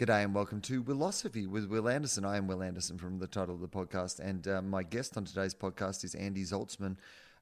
G'day and welcome to Wilosophy with Wil Anderson. I am Wil Anderson from the title of the podcast, and uh, my guest on today's podcast is Andy Zaltzman.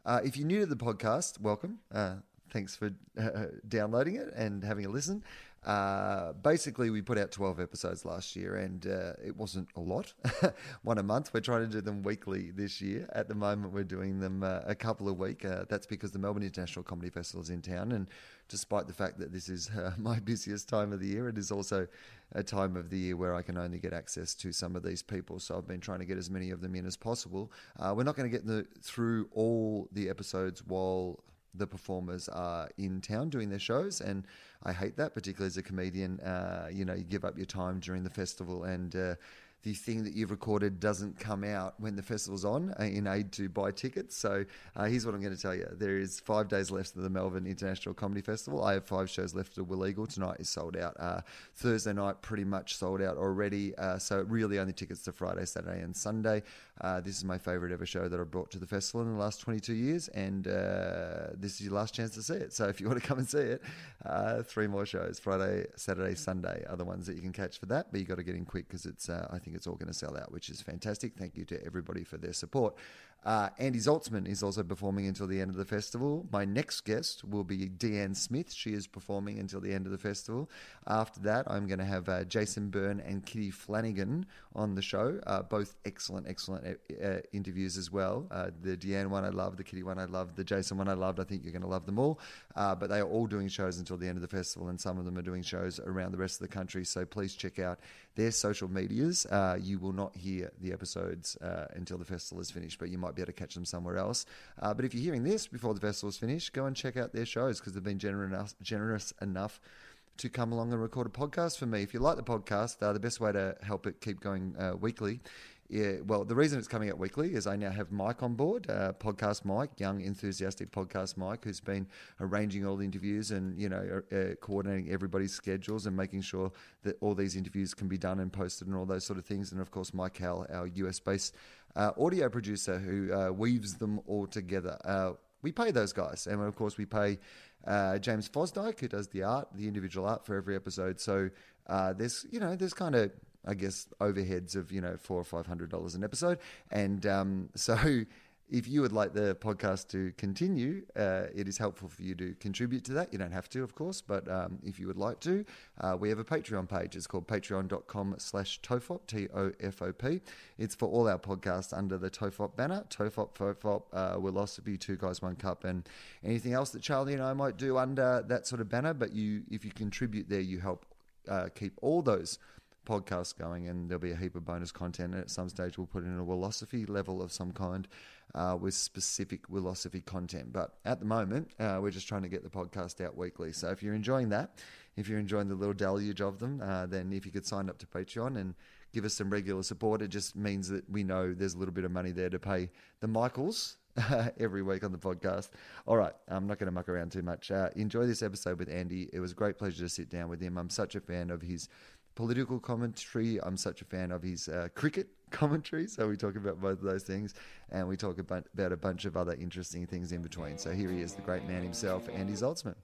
Uh, if you're new to the podcast, welcome. Uh, thanks for uh, downloading it and having a listen. Uh, basically, we put out 12 episodes last year, and uh, it wasn't a lot. One a month. We're trying to do them weekly this year. At the moment, we're doing them a couple a week. That's because the Melbourne International Comedy Festival is in town, and despite the fact that this is uh, my busiest time of the year, it is also a time of the year where I can only get access to some of these people. So I've been trying to get as many of them in as possible. Uh, we're not going to get the, through all the episodes while the performers are in town doing their shows, and I hate that, particularly as a comedian. Uh, you know, you give up your time during the festival, and uh, the thing that you've recorded doesn't come out when the festival's on uh, in aid to buy tickets. So uh, here's what I'm going to tell you: there is five days left of the Melbourne International Comedy Festival. I have five shows left of Wil Eagle. Tonight is sold out. Uh, Thursday night pretty much sold out already. Uh, so really only tickets to Friday, Saturday, and Sunday. Uh, this is my favourite ever show that I brought to the festival in the last 22 years, and uh, this is your last chance to see it. So if you want to come and see it, three more shows: Friday, Saturday, Sunday are the ones that you can catch for that. But you've got to get in quick because it's I think think it's all going to sell out, which is fantastic. Thank you to everybody for their support. Uh, Andy Zaltzman is also performing until the end of the festival. My next guest will be Deanne Smith. She is performing until the end of the festival. After that, I'm going to have uh, Jason Byrne and Kitty Flanagan on the show. Uh, both excellent, excellent uh, uh, interviews as well. Uh, the Deanne one I love, the Kitty one I love, the Jason one I loved. I think you're going to love them all. but they are all doing shows until the end of the festival, and some of them are doing shows around the rest of the country. So please check out their social medias. you will not hear the episodes until the festival is finished, but you might be able to catch them somewhere else. Uh, but if you're hearing this before the festival is finished, go and check out their shows because they've been generous enough, generous enough to come along and record a podcast for me. If you like the podcast, uh, the best way to help it keep going uh, weekly yeah, well, the reason it's coming out weekly is I now have Mike on board, uh, podcast Mike, young enthusiastic podcast Mike, who's been arranging all the interviews and you know uh, uh, coordinating everybody's schedules and making sure that all these interviews can be done and posted and all those sort of things. And of course, Mike Hal, our US based uh, audio producer, who uh, weaves them all together. Uh, we pay those guys, and of course, we pay James Fosdyke, who does the art, the individual art for every episode. So there's you know there's kind of I guess, overheads of, you know, four or five hundred dollars an episode. And um, so if you would like the podcast to continue, uh, it is helpful for you to contribute to that. You don't have to, of course, but um, if you would like to, uh, we have a Patreon page. It's called patreon.com slash TOFOP, T-O-F-O-P. It's for all our podcasts under the TOFOP banner, TOFOP, FOFOP, uh, Wilosophy, Two Guys, One Cup, and anything else that Charlie and I might do under that sort of banner. But you, if you contribute there, you help uh, keep all those podcast going, and there'll be a heap of bonus content. And at some stage, we'll put in a philosophy level of some kind uh, with specific philosophy content. But at the moment, uh, we're just trying to get the podcast out weekly. So if you're enjoying that, if you're enjoying the little deluge of them, uh, then if you could sign up to Patreon and give us some regular support, it just means that we know there's a little bit of money there to pay the Michaels every week on the podcast. All right, I'm not going to muck around too much. Uh, enjoy this episode with Andy. It was a great pleasure to sit down with him. I'm such a fan of his political commentary. I'm such a fan of his uh, cricket commentary. So we talk about both of those things, and we talk about, about a bunch of other interesting things in between. So here he is, the great man himself, Andy Zaltzman.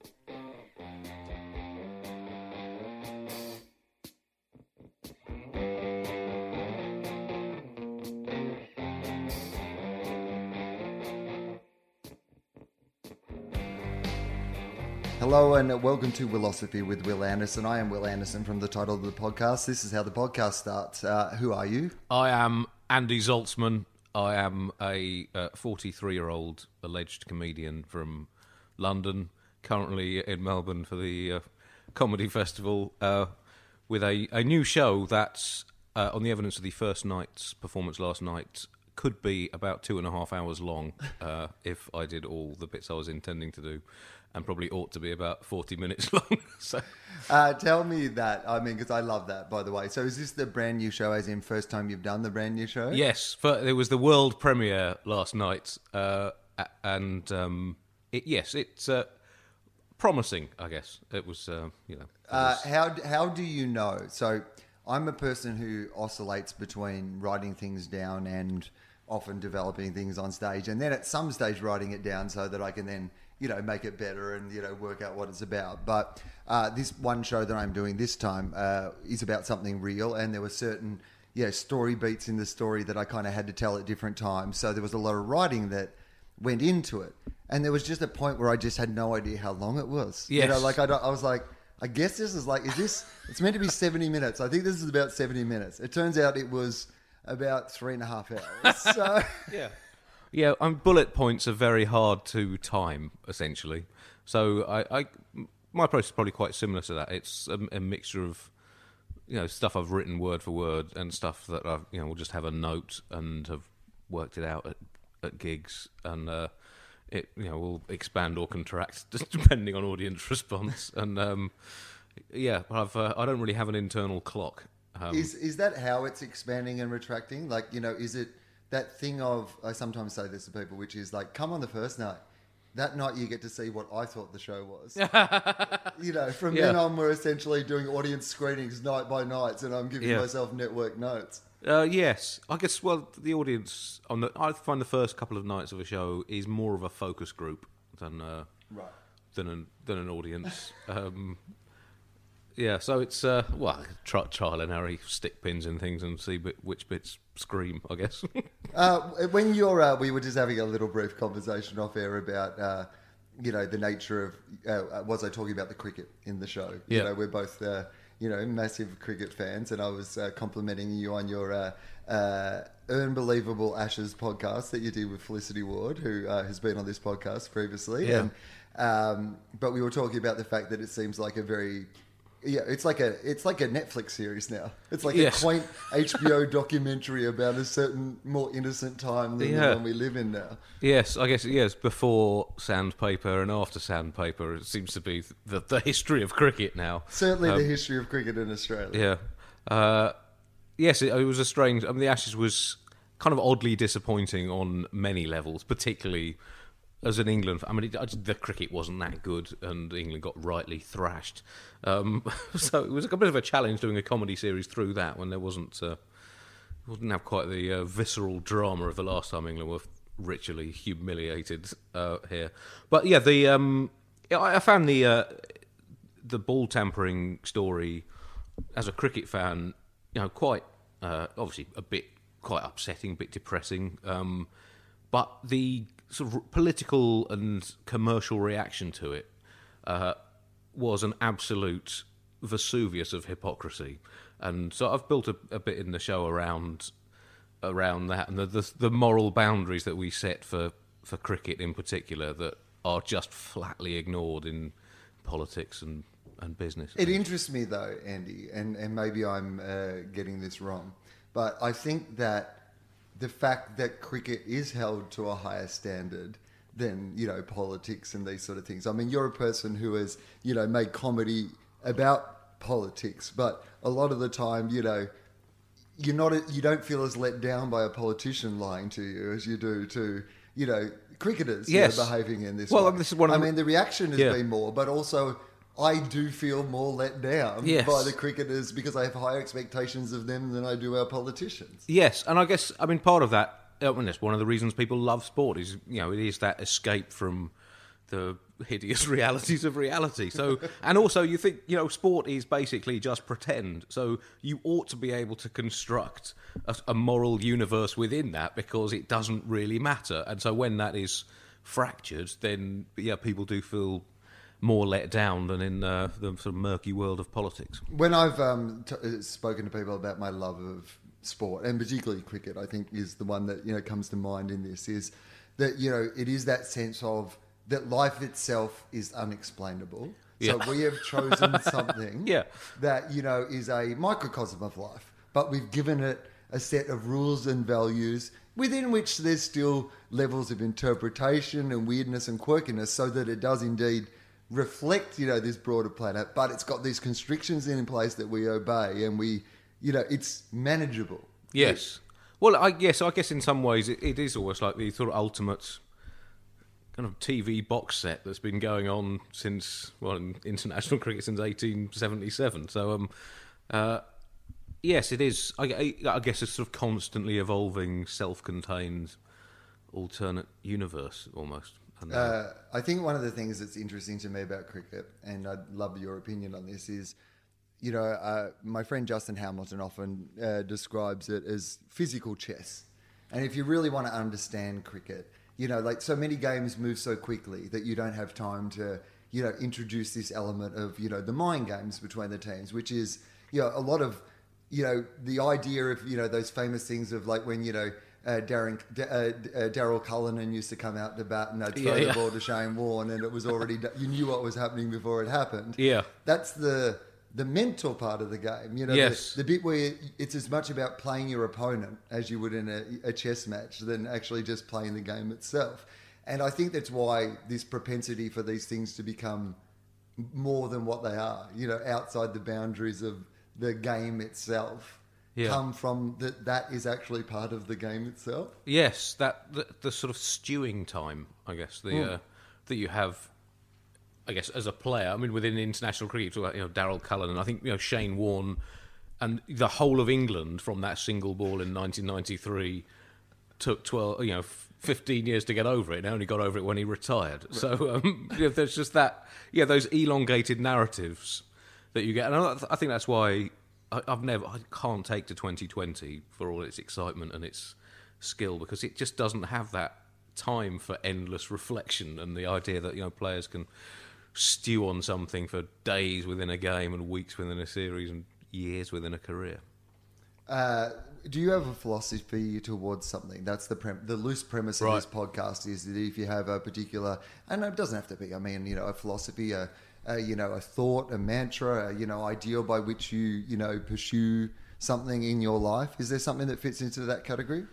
Hello and welcome to Wilosophy with Wil Anderson. I am Wil Anderson from the title of the podcast. This is how the podcast starts. Uh, who are you? I am Andy Zaltzman. I am a 43 uh, year old alleged comedian from London, currently in Melbourne for the uh, comedy festival uh, with a, a new show that's uh, on the evidence of the first night's performance last night could be about two and a half hours long uh, if I did all the bits I was intending to do and probably ought to be about 40 minutes long. so, uh, tell me that. I mean, because I love that, by the way. So, is this the brand new show, as in first time you've done the brand new show? Yes, it was the world premiere last night, uh, and um, it, yes, it's uh, promising. I guess it was. Uh, you know, uh, was... how how do you know? So, I'm a person who oscillates between writing things down and often developing things on stage, and then at some stage writing it down so that I can then you know make it better and you know work out what it's about. But uh, this one show that I'm doing this time uh, is about something real, and there were certain yeah story beats in the story that I kind of had to tell at different times. So there was a lot of writing that went into it, and there was just a point where I just had no idea how long it was. You know, like I, don't- I was like. I guess this is like, is this? It's meant to be seventy minutes. I think this is about seventy minutes. It turns out it was about three and a half hours. So Yeah. Yeah, um, bullet points are very hard to time, essentially. So I, I my process is probably quite similar to that. It's a, a mixture of you know stuff I've written word for word and stuff that I've you know will just have a note and have worked it out at, at gigs and uh, it you know will expand or contract just depending on audience response and um, yeah, I've uh, I don't really have an internal clock. Um, is is that how it's expanding and retracting? Like, you know, is it that thing of I sometimes say this to people, which is like, come on the first night. That night you get to see what I thought the show was. you know, from then on we're essentially doing audience screenings night by night and I'm giving Yeah. myself network notes. Uh, yes, I guess. Well, the audience on the I find the first couple of nights of a show is more of a focus group than uh, Right. than an than an audience. um, yeah, so it's uh, well, try, trial and error, stick pins and things, and see bit, which bits scream. I guess. Uh, when you're, uh, we were just having a little brief conversation off air about, uh, you know, the nature of, uh, was I talking about the cricket in the show? You Yeah. know, we're both, uh, you know, massive cricket fans, and I was uh, complimenting you on your uh, uh, Unbelievable Ashes podcast that you did with Felicity Ward, who uh, has been on this podcast previously. Yeah. And, um, but we were talking about the fact that it seems like a very yeah, it's like a it's like a Netflix series now. It's like Yes. a quaint HBO documentary about a certain more innocent time than Yeah. the one we live in now. yes, I guess yes. Before sandpaper and after sandpaper, it seems to be the, the history of cricket now. Certainly, Um, the history of cricket in Australia. Yeah. Uh, yes, it, it was a strange. I mean, the Ashes was kind of oddly disappointing on many levels, particularly as an England. I mean, it, the cricket wasn't that good, and England got rightly thrashed. Um, so it was a bit of a challenge doing a comedy series through that when there wasn't. Uh, wouldn't have quite the uh, visceral drama of the last time England were ritually humiliated uh, here. But yeah, the um, I I found the uh, the ball tampering story as a cricket fan, you know, quite uh, obviously a bit quite upsetting, a bit depressing. Um, but the sort of political and commercial reaction to it uh, was an absolute Vesuvius of hypocrisy, and so I've built a, a bit in the show around around that and the, the the moral boundaries that we set for for cricket in particular that are just flatly ignored in politics and and business. It interests me though, Andy, and, and maybe I'm uh, getting this wrong, but I think that the fact that cricket is held to a higher standard than you know politics and these sort of things. I mean, you're a person who has you know made comedy about politics, but a lot of the time, you know, you're not you don't feel as let down by a politician lying to you as you do to you know cricketers you know, behaving in this Well, way. Um, this is one I mean, the reaction has Yeah. been more, but also I do feel more let down Yes. by the cricketers because I have higher expectations of them than I do our politicians. Yes, and I guess I mean part of that. Uh, I mean, that's one of the reasons people love sport is you know it is that escape from the hideous realities of reality. So, and also you think you know sport is basically just pretend. So you ought to be able to construct a, a moral universe within that because it doesn't really matter. And so when that is fractured, then yeah, people do feel more let down than in uh, the sort of murky world of politics. When I've um, t- uh, spoken to people about my love of sport, and particularly cricket, I think is the one that you know comes to mind in this is that you know it is that sense of that life itself is unexplainable. So Yeah. we have chosen something Yeah. that you know is a microcosm of life, but we've given it a set of rules and values within which there's still levels of interpretation and weirdness and quirkiness, so that it does indeed reflect you know this broader planet. But it's got these constrictions in place that we obey, and we you know it's manageable. Yes. Well, I guess I guess in some ways it, it is almost like the sort of ultimate kind of TV box set that's been going on since well in international cricket since 1877. So um, uh, yes, it is. I, I, I guess a sort of constantly evolving, self-contained, alternate universe almost. Uh, I think one of the things that's interesting to me about cricket, and I'd love your opinion on this, is you know, uh, my friend Justin Hamilton often uh, describes it as physical chess. And if you really want to understand cricket, you know, like so many games move so quickly that you don't have time to, you know, introduce this element of, you know, the mind games between the teams, which is, you know, a lot of, you know, the idea of, you know, those famous things of like when, you know, uh, Darren, D- uh, uh, Daryl Cullinan used to come out to bat and they'd throw Yeah, the yeah. ball to Shane Warne and it was already, you knew what was happening before it happened yeah, that's the the mental part of the game. You know, the- the, bit where it's as much about playing your opponent as you would in a, a chess match than actually just playing the game itself. And I think that's why this propensity for these things to become more than what they are, you know, outside the boundaries of the game itself, Yeah. come from that. That is actually part of the game itself. Yes, that the, the sort of stewing time, I guess, the uh, that you have, I guess, as a player. I mean, within international cricket, you talk about you know Daryl Cullen, and I think you know Shane Warne, and the whole of England from that single ball in 1993 took 12, you know, 15 years to get over it. And only got over it when he retired. So um, you know, there's just that, yeah, those elongated narratives that you get, and I, I think that's why I, I've never, I can't take to 2020 for all its excitement and its skill because it just doesn't have that time for endless reflection and the idea that you know players can stew on something for days within a game and weeks within a series and years within a career. Uh, do you have a philosophy towards something? That's the prem- the loose premise of Right. this podcast is that if you have a particular, and it doesn't have to be. I mean, you know, a philosophy, a, a you know, a thought, a mantra, a, you know, ideal by which you you know pursue something in your life. Is there something that fits into that category?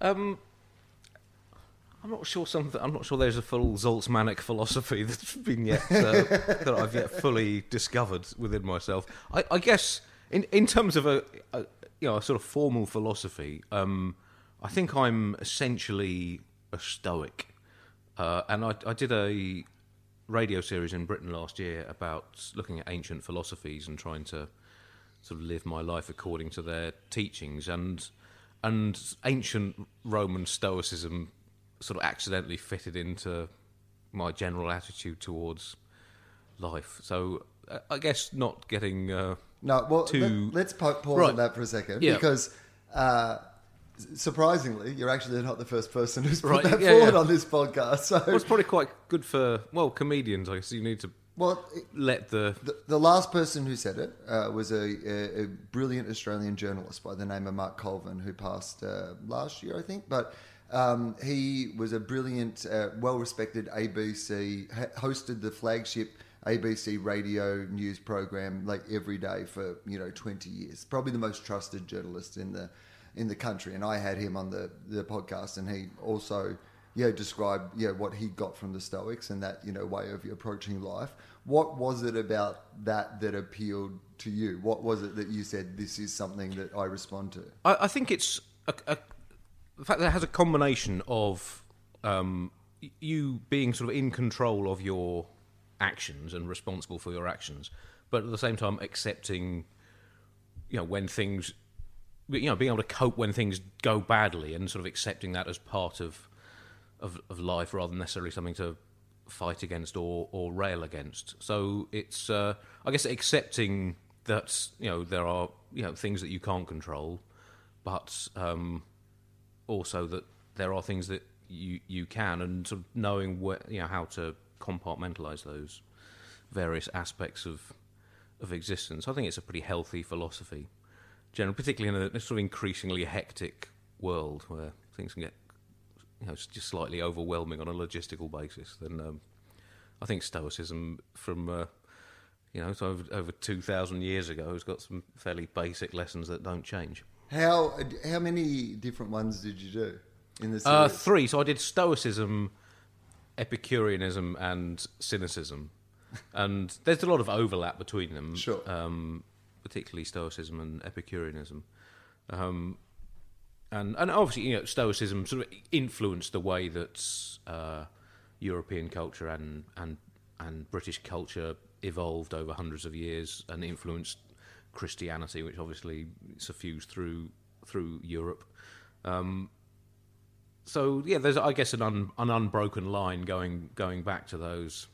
Um, I'm not sure. Some, I'm not sure. There's a full Zaltzmanic philosophy that's been yet uh, that I've yet fully discovered within myself. I, I guess in in terms of a, a you know a sort of formal philosophy, um, I think I'm essentially a Stoic, uh, and I, I did a radio series in Britain last year about looking at ancient philosophies and trying to sort of live my life according to their teachings and and ancient Roman Stoicism sort of accidentally fitted into my general attitude towards life. So uh, I guess not getting uh, No. Well, To- let, us pause Right. on that for a second Yeah. because. Uh, Surprisingly, you're actually not the first person who's put Right, that yeah, forward yeah. on this podcast. So, well, it's probably quite good for well comedians. I guess you need to well, let the The, the last person who said it uh, was a, a, a brilliant Australian journalist by the name of Mark Colvin, who passed uh, last year, I think. But um, he was a brilliant, uh, well respected ABC, hosted the flagship ABC radio news program like every day for you know 20 years. Probably the most trusted journalist in the in the country. And I had him on the, the podcast, and he also yeah, described yeah what he got from the Stoics and that you know way of approaching life. What was it about that that appealed to you? What was it that you said this is something that I respond to? I, I think it's a, a, the fact that it has a combination of um, you being sort of in control of your actions and responsible for your actions, but at the same time accepting, you know, when things, you know, being able to cope when things go badly and sort of accepting that as part of of, of life rather than necessarily something to fight against or, or rail against. So it's, uh, I guess, accepting that you know there are you know things that you can't control, but um, also that there are things that you you can, and sort of knowing where you know how to compartmentalize those various aspects of of existence. I think it's a pretty healthy philosophy, generally, particularly in a sort of increasingly hectic world where things can get you know just slightly overwhelming on a logistical basis. Then um, I think Stoicism from uh, you know so over, over two thousand years ago has got some fairly basic lessons that don't change. How how many different ones did you do in the Uh, three. So I did Stoicism, Epicureanism, and Cynicism, and there's a lot of overlap between them. Sure. Um, particularly Stoicism and Epicureanism, um, and and obviously you know Stoicism sort of influenced the way that uh, European culture and and and British culture evolved over hundreds of years and influenced Christianity, which obviously suffused through through Europe. Um, so yeah, there's I guess an un, an unbroken line going going back to those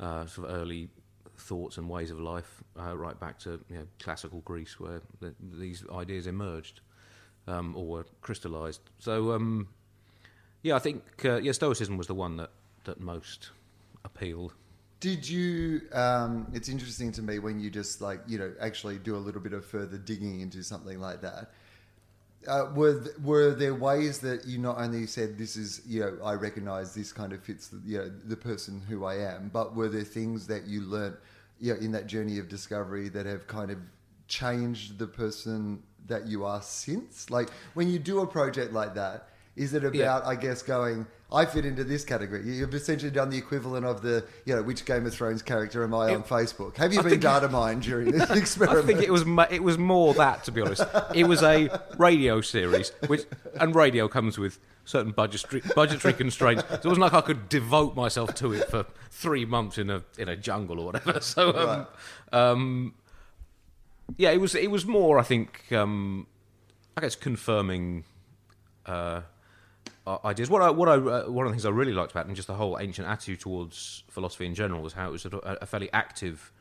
uh, sort of early thoughts and ways of life, uh, right back to you know, classical Greece, where the, these ideas emerged um, or were crystallized. So um, yeah, I think uh, yeah, Stoicism was the one that that most appealed. Did you? Um, it's interesting to me when you just like you know actually do a little bit of further digging into something like that. Uh, were th- were there ways that you not only said this is you know I recognise this kind of fits the, you know the person who I am, but were there things that you learnt you know, in that journey of discovery that have kind of changed the person that you are since? Like when you do a project like that, is it about Yeah. I guess going I fit into this category? You've essentially done the equivalent of the you know which Game of Thrones character am I on Facebook? Have you I been data mined during this experiment? I think it was it was more that to be honest. It was a radio series, which and radio comes with certain budgetary budgetary constraints. So it wasn't like I could devote myself to it for three months in a in a jungle or whatever. So um, um, yeah, it was it was more I think um, I guess confirming. Uh, uh, ideas. What I, what I, uh, one of the things I really liked about it, and just the whole ancient attitude towards philosophy in general, was how it was a, a fairly active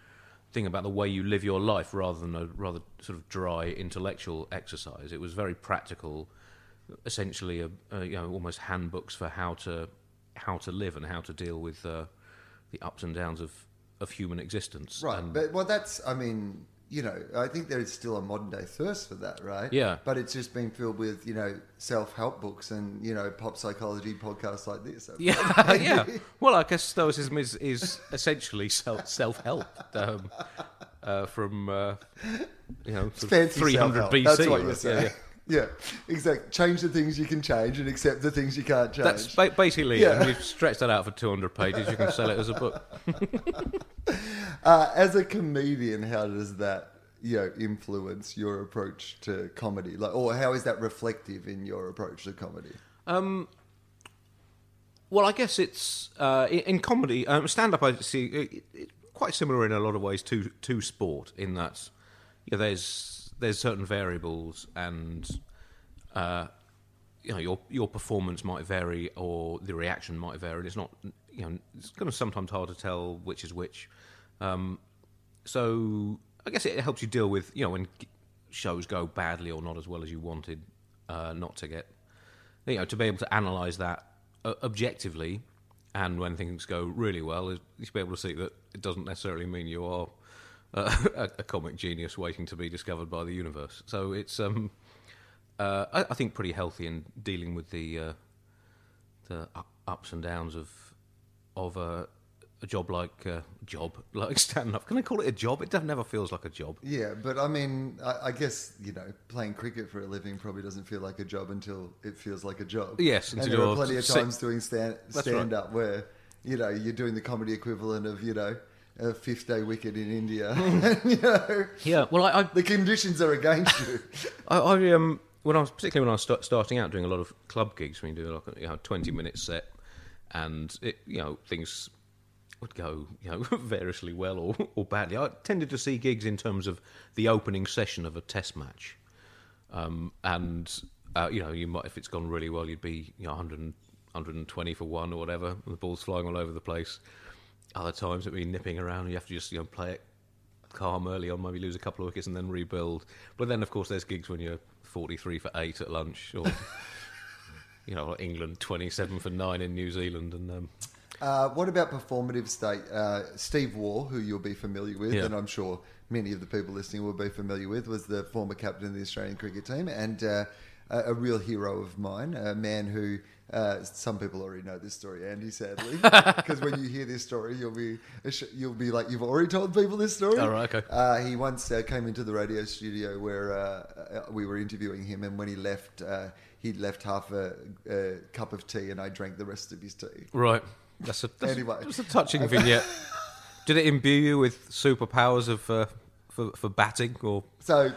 thing about the way you live your life, rather than a rather sort of dry intellectual exercise. It was very practical, essentially, a, a, you know, almost handbooks for how to how to live and how to deal with uh, the ups and downs of of human existence. Right, And- but well, that's I mean, you know, I think there is still a modern day thirst for that, right? Yeah. But it's just been filled with you know self help books and you know pop psychology podcasts like this. Yeah, yeah. Well, I guess Stoicism is, is essentially self self help um, uh, from uh, you know It's sort of fancy 300 self-help. BC. That's what you're saying. yeah. Yeah, exactly. Change the things you can change and accept the things you can't change. That's ba- basically Yeah. it. And you stretch that out for 200 pages, you can sell it as a book. Uh, as a comedian, how does that you know influence your approach to comedy? Like, or how is that reflective in your approach to comedy? Um, well, I guess it's uh, in, comedy. Um, stand up, I see it, it, quite similar in a lot of ways to to sport. In that, yeah, there's there's certain variables, and uh, you know your your performance might vary, or the reaction might vary. It's not, you know, it's kind of sometimes hard to tell which is which. Um, so I guess it helps you deal with you know when shows go badly or not as well as you wanted uh, not to get you know to be able to analyze that uh, objectively and when things go really well you should be able to see that it doesn't necessarily mean you are uh, a, a comic genius waiting to be discovered by the universe so it's um uh, I, I think pretty healthy in dealing with the uh, the ups and downs of of uh, a job like uh, job like stand up. Can I call it a job? It never feels like a job. Yeah, but I mean, I, I guess you know, playing cricket for a living probably doesn't feel like a job until it feels like a job. Yes, and there are plenty of times doing stand stand up where you know you're doing the comedy equivalent of you know a fifth day wicket in India. you know, Yeah. Well, I, I the conditions are against you. I, I um when I was particularly when I was start, starting out doing a lot of club gigs, when you do like a you know, twenty minute set, and it, you know things would go you know variously well or, or badly. I tended to see gigs in terms of the opening session of a test match, um, and uh, you know you might if it's gone really well, you'd be you know 100, 120 for one or whatever. The ball's flying all over the place. Other times it'd be nipping around, and you have to just you know play it calm early on, maybe lose a couple of wickets and then rebuild. But then, of course, there's gigs when you're 43 for eight at lunch, or you know, like England 27 for nine in New Zealand, and um, Uh, what about performative state? Uh, Steve Waugh, who you'll be familiar with, Yeah. and I'm sure many of the people listening will be familiar with, was the former captain of the Australian cricket team and uh, a, a real hero of mine, a man who. Uh, some people already know this story, Andy. Sadly, because when you hear this story, you'll be you'll be like, "You've already told people this story." All right, okay. Uh, he once uh, came into the radio studio where we were interviewing him, and when he left, uh, he left half a, a cup of tea, and I drank the rest of his tea. right, that's a that's, Anyway. that's a touching vignette. Did it imbue you with superpowers of uh, for for batting or So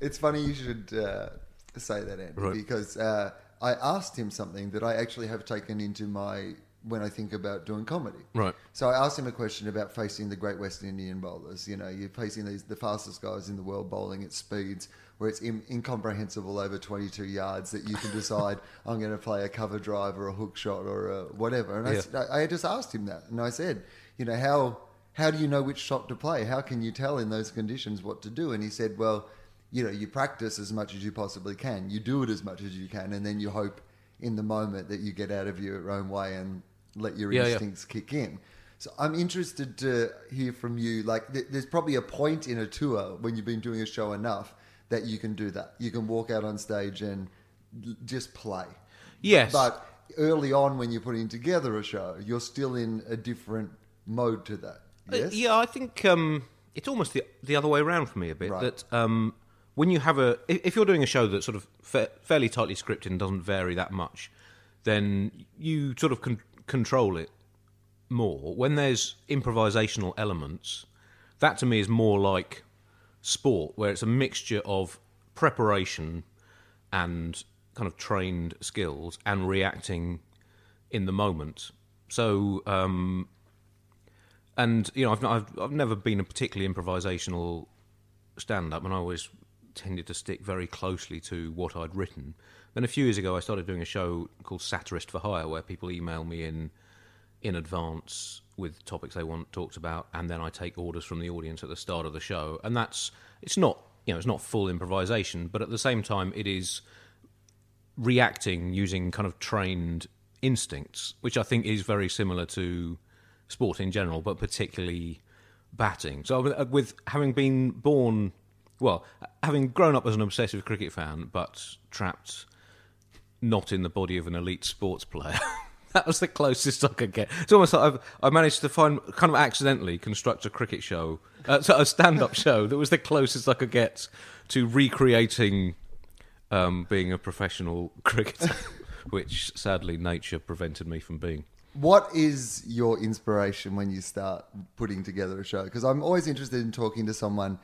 it's funny you should uh, say that, Andy, Right. because uh, I asked him something that I actually have taken into my when I think about doing comedy. Right. So I asked him a question about facing the Great Western Indian bowlers. You know, you're facing these the fastest guys in the world bowling at speeds where it's in, incomprehensible over 22 yards that you can decide I'm going to play a cover drive or a hook shot or whatever. And I Yeah. I, I just asked him that, and I said, you know, how how do you know which shot to play? How can you tell in those conditions what to do? And he said, well, you know, you practice as much as you possibly can. You do it as much as you can, and then you hope in the moment that you get out of your own way and let your Yeah, yeah. instincts kick in. So I'm interested to hear from you. Like, th- there's probably a point in a tour when you've been doing a show enough that you can do that. You can walk out on stage and just play. Yes. But early on, when you're putting together a show, you're still in a different mode to that. Uh, Yes. yeah, I think um, it's almost the, the other way around for me a bit. Right. That um, when you have a, if if you're doing a show that's sort of fa- fairly tightly scripted and doesn't vary that much, then you sort of con- control it more. When there's improvisational elements, that to me is more like sport, where it's a mixture of preparation and kind of trained skills and reacting in the moment. So, um, and you know, I've, not, I've I've never been a particularly improvisational stand-up, and I always tended to stick very closely to what I'd written. Then a few years ago, I started doing a show called Satirist for Hire, where people email me in in advance with topics they want talked about, and then I take orders from the audience at the start of the show, and that's it's not you know it's not full improvisation, but at the same time, it is reacting using kind of trained instincts, which I think is very similar to sport in general, but particularly batting. So with- uh, with having been born, well, having grown up as an obsessive cricket fan, but trapped not in the body of an elite sports player. that was the closest I could get. It's almost like I've, I managed to find, kind of accidentally, construct a cricket show, uh, so a stand-up show that was the closest I could get to recreating um, being a professional cricketer, which sadly nature prevented me from being. What is your inspiration when you start putting together a show? Because I'm always interested in talking to someone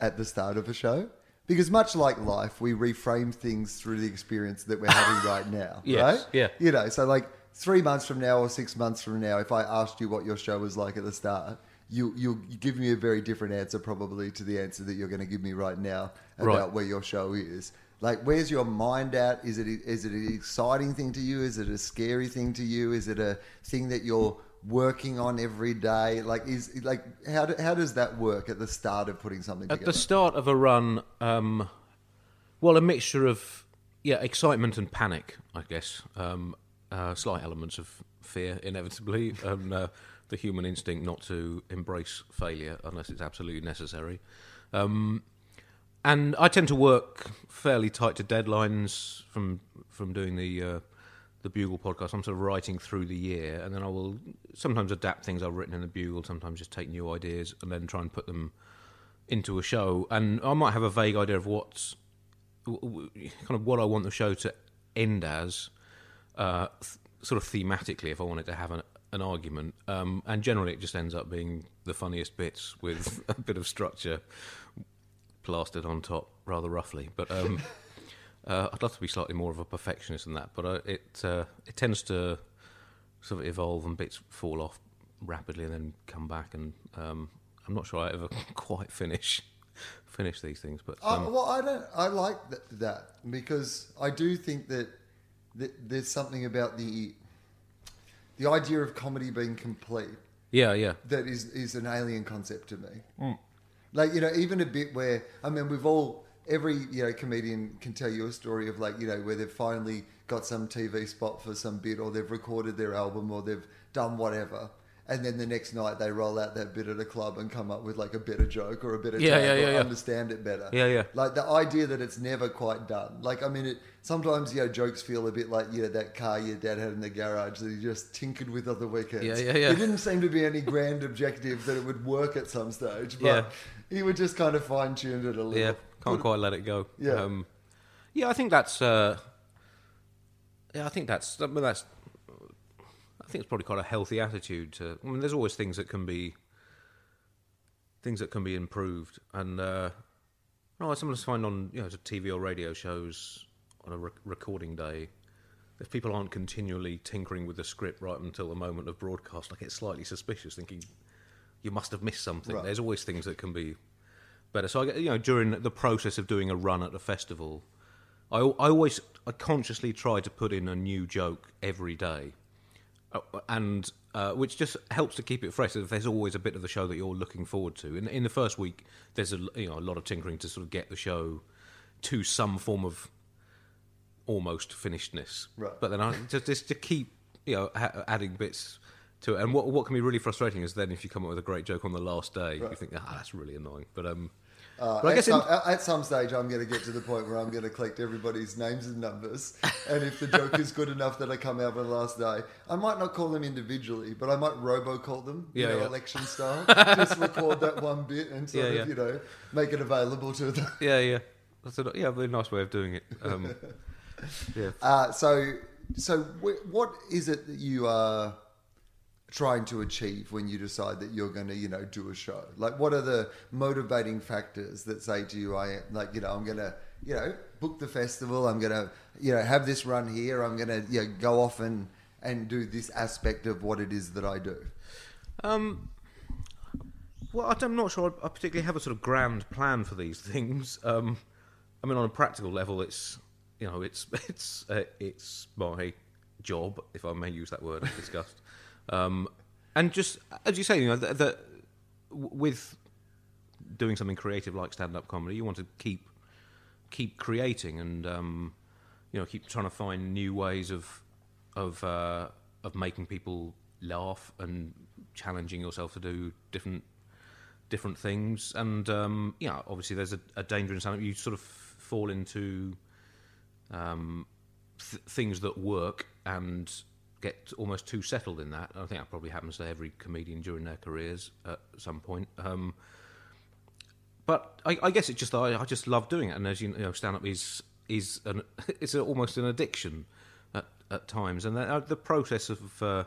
at the start of a show. Because much like life, we reframe things through the experience that we're having right now, Yes, right? yeah. You know, so like three months from now or six months from now, if I asked you what your show was like at the start, you you'll give me a very different answer probably to the answer that you're going to give me right now about Right. where your show is. Like, where's your mind at? Is it is it an exciting thing to you? Is it a scary thing to you? Is it a thing that you're working on every day? Like, is like how do, how does that work at the start of putting something together? At together? the start of a run, um, well, a mixture of yeah, excitement and panic, I guess. Um, uh, slight elements of fear, inevitably, and uh, the human instinct not to embrace failure unless it's absolutely necessary. Um, and I tend to work fairly tight to deadlines from from doing the uh, the Bugle podcast. I'm sort of writing through the year, and then I will sometimes adapt things I've written in the Bugle. Sometimes just take new ideas and then try and put them into a show. And I might have a vague idea of what w- w- kind of what I want the show to end as, uh, th- sort of thematically, if I wanted to have an, an argument. Um, and generally, it just ends up being the funniest bits with a bit of structure plastered on top, rather roughly. But um, uh, I'd love to be slightly more of a perfectionist than that. But uh, it uh, it tends to sort of evolve and bits fall off rapidly and then come back. And um, I'm not sure I ever quite finish finish these things. But I, um, well, I don't. I like th- that because I do think that, that there's something about the the idea of comedy being complete yeah, yeah. that is is an alien concept to me. Mm. Like you know, even a bit where I mean, we've all every you know comedian can tell you a story of like you know where they've finally got some TV spot for some bit, or they've recorded their album, or they've done whatever. And then the next night they roll out that bit at a club and come up with like a better joke or a better Yeah, tag yeah, or yeah, yeah. understand it better. Yeah, yeah. Like the idea that it's never quite done. Like I mean, it sometimes you know jokes feel a bit like you know that car your dad had in the garage that he just tinkered with on the weekends. Yeah, yeah, yeah. There didn't seem to be any grand objective that it would work at some stage, but Yeah. he would just kind of fine tune it a little. Yeah, can't quite let it go. Yeah. um, yeah. I think that's. Uh, yeah, I think that's. I mean, that's. I think it's probably quite a healthy attitude to. I mean, there's always things that can be. Things that can be improved, and uh, no, I sometimes find on you know TV or radio shows on a re- recording day, if people aren't continually tinkering with the script right until the moment of broadcast, I get slightly suspicious, thinking you must have missed something. Right. There's always things that can be better. So I get, you know, during the process of doing a run at a festival, I, I always, I consciously try to put in a new joke every day, uh, and uh, which just helps to keep it fresh. If there's always a bit of the show that you're looking forward to. In, in the first week, there's a you know a lot of tinkering to sort of get the show to some form of almost finishedness. Right. But then I just, just to keep you know ha- adding bits to it. And what what can be really frustrating is then if you come up with a great joke on the last day, you think ah that's really annoying. But um, Uh, but I at, guess in, some, at some stage, I'm going to get to the point where I'm going to collect everybody's names and numbers. And if the joke is good enough that I come out on the last day, I might not call them individually, but I might robocall them, you Yeah, know, yeah. election style. Just record that one bit and sort Yeah, of, you know, make it available to them. yeah yeah that's a yeah a nice way of doing it. Um, yeah. Uh, so, so wh- what is it that you are trying to achieve when you decide that you're going to, you know, do a show? Like, what are the motivating factors that say to you, I like, you know, I'm going to, you know, book the festival. I'm going to, you know, have this run here. I'm going to, you know, go off and and do this aspect of what it is that I do. Um, well, I'm not sure I particularly have a sort of grand plan for these things. Um, I mean, on a practical level, it's you know, it's it's uh, it's my job, if I may use that word, as discussed. Um, and just as you say, you know, that with doing something creative like stand-up comedy, you want to keep keep creating and um, you know keep trying to find new ways of of uh, of making people laugh and challenging yourself to do different different things. And um, yeah, obviously there's a, a danger in stand-up. You sort of fall into um, th- things that work and get almost too settled in that. I think that probably happens to every comedian during their careers at some point. Um, but I, I guess it's just I, I just love doing it, and as you know, stand up is is an it's a, almost an addiction at, at times, and the, uh, the process of uh,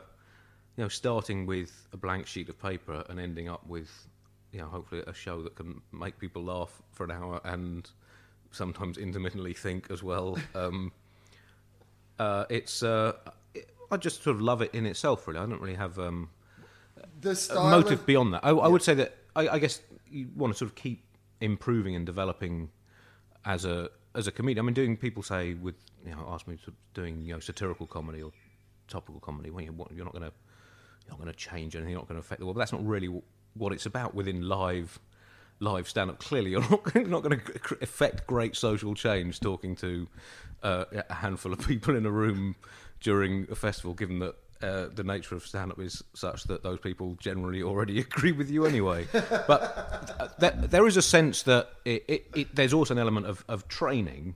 you know starting with a blank sheet of paper and ending up with you know hopefully a show that can make people laugh for an hour and sometimes intermittently think as well. Um, uh, it's uh, it, I just sort of love it in itself. Really, I don't really have. Um, The motive of- beyond that. I, I would say that I, I guess you want to sort of keep improving and developing as a as a comedian. I mean, doing people say with you know ask me to doing you know satirical comedy or topical comedy. Well, you're, you're not going to you're not going to change anything. You're not going to affect the world. But that's not really what it's about within live live stand up. Clearly, you're not, not going to affect great social change talking to uh, a handful of people in a room during a festival, given that. Uh, the nature of stand-up is such that those people generally already agree with you anyway. But uh, there, there is a sense that it, it, it, there's also an element of, of training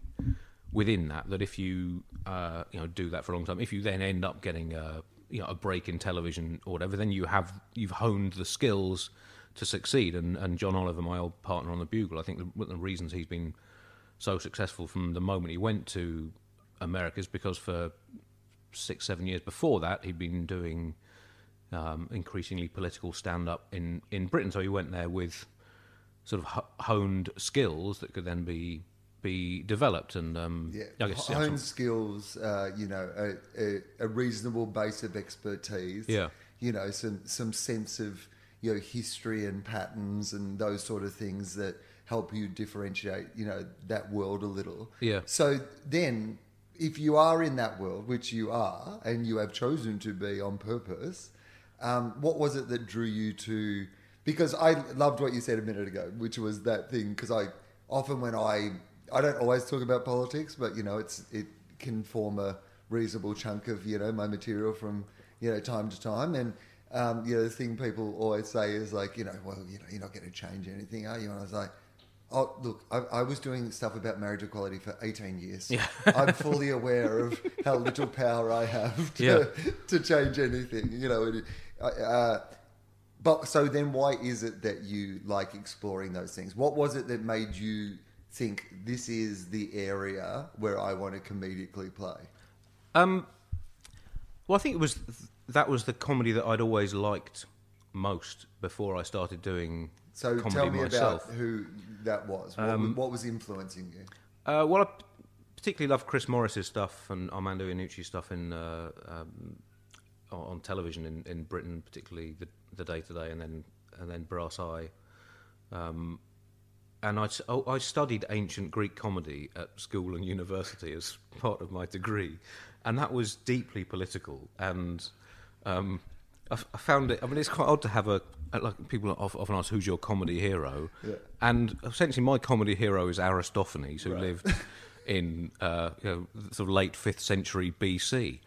within that. That if you uh, you know do that for a long time, if you then end up getting a you know a break in television or whatever, then you have you've honed the skills to succeed. And, and John Oliver, my old partner on the Bugle, I think the, one of the reasons he's been so successful from the moment he went to America is because for six, seven years before that, he'd been doing um, increasingly political stand up in, in Britain. So he went there with sort of honed skills that could then be be developed. And um, Yeah, I guess you know, some- skills, uh, you know, a, a, a reasonable base of expertise. Yeah. you know, some some sense of you know history and patterns and those sort of things that help you differentiate, you know, that world a little. Yeah. So then, if you are in that world, which you are, and you have chosen to be on purpose, um, what was it that drew you to? Because I loved what you said a minute ago, which was that thing. Because I often when I I don't always talk about politics, but you know, it's it can form a reasonable chunk of you know my material from you know time to time and. Um, you know, the thing people always say is like, you know, well, you know, you're not going to change anything, are you? And I was like, Oh, look, I, I was doing stuff about marriage equality for 18 years. Yeah. I'm fully aware of how little power I have to, Yeah. to change anything, you know. and, Uh, but so then why is it that you like exploring those things? What was it that made you think this is the area where I want to comedically play? Um, well, I think it was that was the comedy that I'd always liked most before I started doing So comedy tell me myself. about who that was. What, Um, what was influencing you? Uh, well, I, particularly love Chris Morris's stuff and Armando Iannucci's stuff in uh, um, on on television in, in Britain, particularly the the Day Today, and then and then Brass Eye. Um, and I, oh, I studied ancient Greek comedy at school and university as part of my degree, and that was deeply political. And um, I, I found it. I mean, it's quite odd to have a like people often ask who's your comedy hero, Yeah. and essentially my comedy hero is Aristophanes, who lived in uh, you know, sort of late fifth century BC.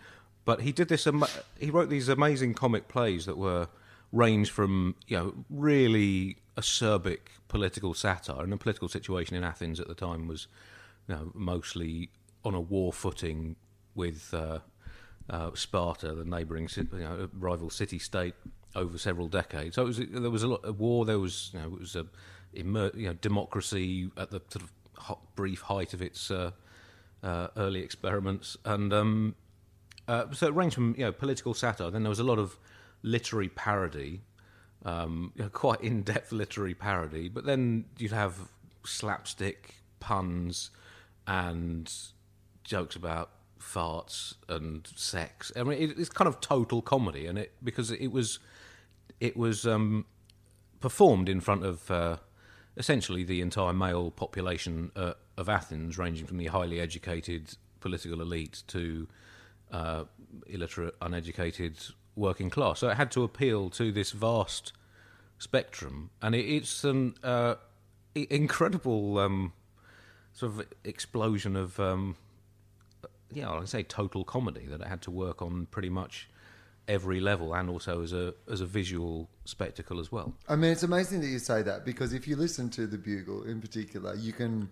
But he did this. Ama- he wrote these amazing comic plays that were range from you know really acerbic political satire, and the political situation in Athens at the time was you know mostly on a war footing with uh, uh, Sparta, the neighbouring you know, rival city state, over several decades. So it was, there was a lot of war. There was you know it was a you know democracy at the sort of hot, brief height of its uh, uh, early experiments, and um, uh, so it ranged from you know political satire. Then there was a lot of literary parody, um, you know, quite in-depth literary parody. But then you'd have slapstick puns and jokes about farts and sex. I mean, it, it's kind of total comedy, and it because it was it was um, performed in front of uh, essentially the entire male population uh, of Athens, ranging from the highly educated political elite to uh, illiterate, uneducated working class. So it had to appeal to this vast spectrum, and it, it's an uh, incredible um, sort of explosion of. Um, yeah, like I say, total comedy that it had to work on pretty much every level, and also as a as a visual spectacle as well. I mean, it's amazing that you say that because if you listen to the Bugle in particular, you can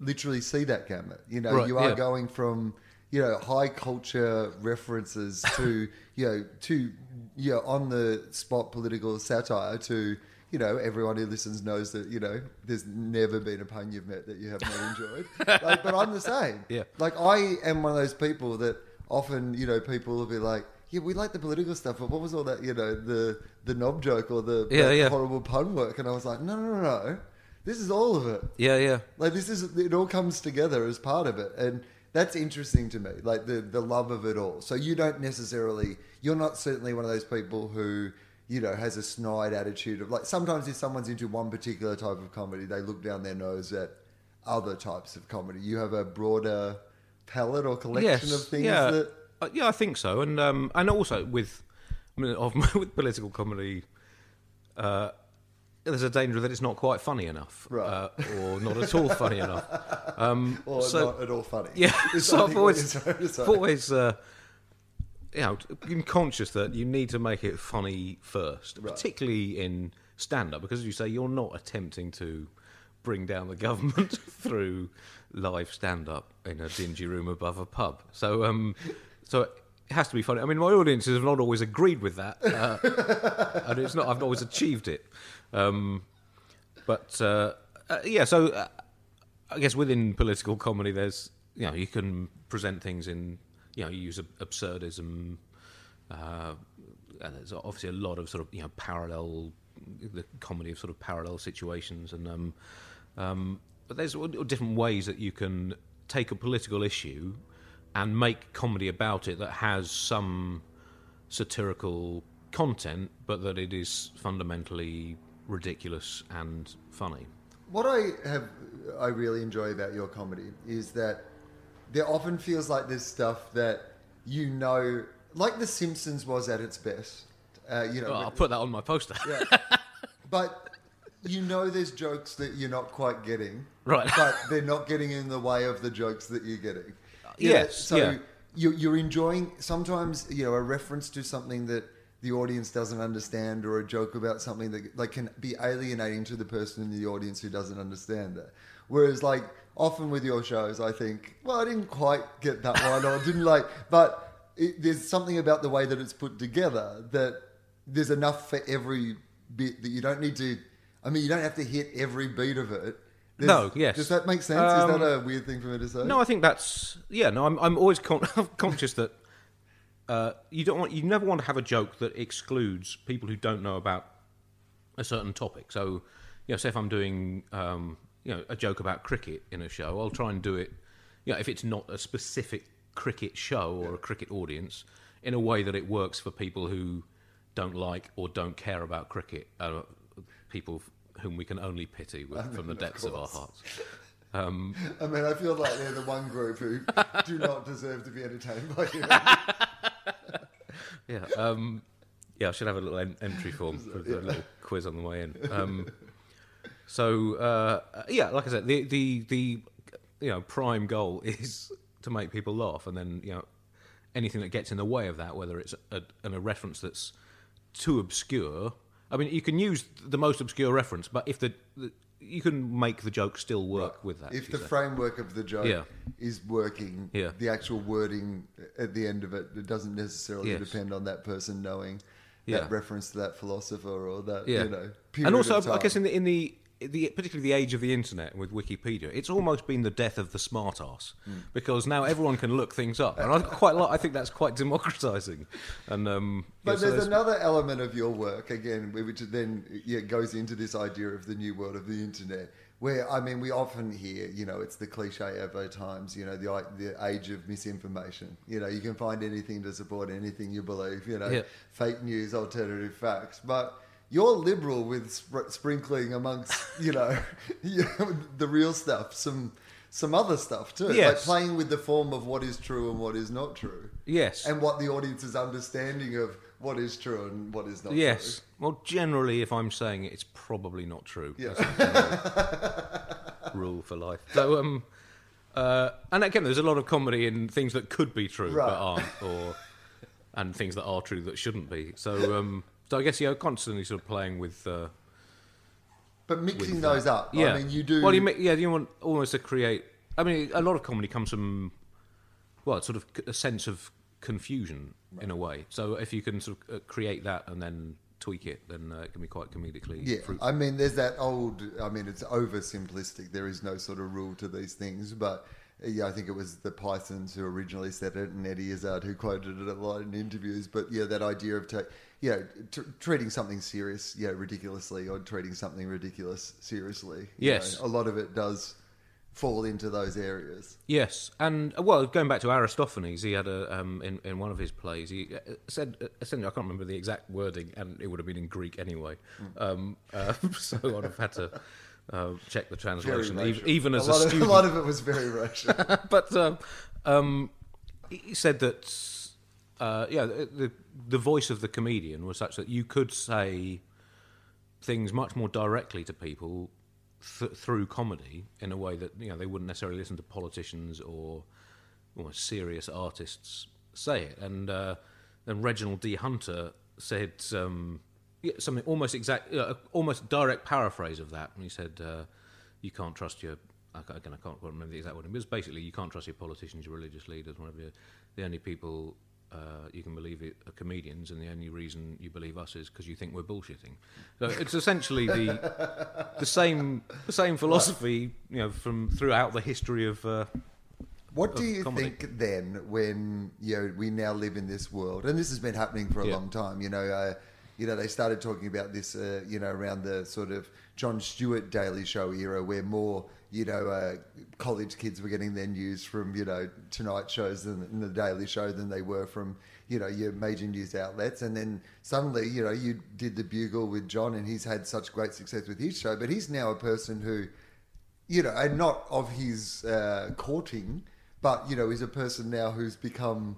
literally see that gamut. You know, Right, you are yeah. going from you know high culture references to you know to you know on the spot political satire to you know everyone who listens knows that you know there's never been a pun you've met that you have not enjoyed. like, but I'm the same. Yeah. Like I am one of those people that often you know people will be like. Yeah, we like the political stuff, but what was all that? You know, the the knob joke or the Yeah, yeah. horrible pun work, and I was like, no, no, no, no. This is all of it. Yeah, yeah, Like this is it all comes together as part of it, and that's interesting to me. Like the the love of it all. So you don't necessarily, you're not certainly one of those people who you know has a snide attitude of like sometimes if someone's into one particular type of comedy, they look down their nose at other types of comedy. You have a broader palette or collection of things yeah, that. Uh, yeah, I think so, and um, and also with, I mean, of, with political comedy, uh, there's a danger that it's not quite funny enough, Right. uh, or not at all funny enough. Um, Or so, not at all funny. Yeah, so I I've always, you're trying to say. I've always, uh, you know, been conscious that you need to make it funny first, Right. particularly in stand-up, because as you say, you're not attempting to bring down the government through live stand-up in a dingy room above a pub. So, um, so it has to be funny. I mean, my audiences have not always agreed with that, uh, and it's not. I've not always achieved it. Um, but uh, uh, yeah, so uh, I guess within political comedy, there's you know you can present things in you know you use absurdism. Uh, and there's obviously a lot of sort of you know parallel the comedy of sort of parallel situations and um, um, but there's different ways that you can take a political issue and make comedy about it that has some satirical content but that it is fundamentally ridiculous and funny What I have, I really enjoy about your comedy is that there often feels like there's stuff that you know, like The Simpsons was at its best. Uh, you know, Well, I'll put that on my poster yeah. but you know, there's jokes that you're not quite getting, Right. But they're not getting in the way of the jokes that you're getting. yes, so yeah. you're, you're enjoying sometimes you know a reference to something that the audience doesn't understand or a joke about something that like can be alienating to the person in the audience who doesn't understand that whereas like often with your shows i think well i didn't quite get that one or didn't like but it, there's something about the way that it's put together that there's enough for every bit that you don't need to i mean you don't have to hit every beat of it There's- No, yes. does that make sense Um, is that a weird thing for me to say No, I think that's yeah. No, I'm I'm always con- conscious that uh, you don't want you never want to have a joke that excludes people who don't know about a certain topic. So, you know, say if I'm doing um, you know a joke about cricket in a show, I'll try and do it you know, if it's not a specific cricket show or a cricket audience, in a way that it works for people who don't like or don't care about cricket, uh, people whom we can only pity with, from the depths of, our hearts. Um, I mean, I feel like they're the one group who do not deserve to be entertained by you. Yeah, um, yeah. I should have a little en- entry form for the little quiz on the way in. Um, so uh, yeah, like I said, the the the you know prime goal is to make people laugh, and then you know anything that gets in the way of that, whether it's a, an, a reference that's too obscure. I mean, you can use the most obscure reference, but if the, the you can make the joke still work with that. If the say. framework of the joke Yeah. is working, Yeah. the actual wording at the end of it, it doesn't necessarily Yes. depend on that person knowing Yeah. that reference to that philosopher or that, you know, and also, I guess in the in the the particularly the age of the internet with Wikipedia, it's almost been the death of the smartass Hmm. because now everyone can look things up, and I quite like. I think that's quite democratizing. And um, But yeah, so there's another element of your work again, which then yeah, goes into this idea of the new world of the internet. Where I mean, we often hear, you know, it's the cliche ever times, you know, the the age of misinformation. You know, you can find anything to support anything you believe. You know, Yeah. fake news, alternative facts, but. You're liberal with spr- sprinkling amongst, you know, the real stuff, some some other stuff too, like playing with the form of what is true and what is not true yes, and what the audience's understanding of what is true and what is not yes. Well, generally, if I'm saying it, it's probably not true. Yeah. That's a general rule for life. So, um, uh, and again, there's a lot of comedy in things that could be true Right. but aren't, or and things that are true that shouldn't be. So, um, so I guess you're constantly sort of playing with. Uh, But mixing with those that. up, Yeah, I mean, you do. Well, you yeah, you want almost to create. I mean, a lot of comedy comes from, well, sort of a sense of confusion in a way. So if you can sort of uh, create that and then tweak it, then uh, it can be quite comedically yeah, fruitful. I mean, there's that old. I mean, it's oversimplistic. There is no sort of rule to these things, but uh, yeah, I think it was the Pythons who originally said it, and Eddie Izzard who quoted it a lot in interviews. But yeah, that idea of ta- yeah, t- treating something serious, yeah, ridiculously, or treating something ridiculous seriously. Yes. know, a lot of it does fall into those areas. Yes, and uh, well, going back to Aristophanes, he had a um, in in one of his plays. He uh, said uh, essentially, I can't remember the exact wording, and it would have been in Greek anyway. Um, uh, so I'd have had to uh, check the translation, ev- even as a, lot of, student. a lot of it was very Russian. but um, um, he said that uh, yeah, the, the voice of the comedian was such that you could say things much more directly to people th- through comedy in a way that you know they wouldn't necessarily listen to politicians or or serious artists say it. And uh, then Reginald D. Hunter said um, something almost exact, uh, almost direct paraphrase of that. And he said, uh, "You can't trust your." Again, I can't remember the exact wording, but it's basically you can't trust your politicians, your religious leaders, whatever. The only people uh, you can believe it are comedians, and the only reason you believe us is because you think we're bullshitting. So it's essentially the the same the same philosophy, you know, from throughout the history of. Uh, What do you comedy. think then when you know we now live in this world, and this has been happening for a Yeah. long time? You know, uh, you know they started talking about this, uh, you know, around the sort of Jon Stewart Daily Show era, where more you know uh, college kids were getting their news from you know Tonight shows and, the Daily Show than they were from you know your major news outlets, and then suddenly you know you did the Bugle with John, and he's had such great success with his show, but he's now a person who you know, and not of his uh, courting, but you know, he's a person now who's become,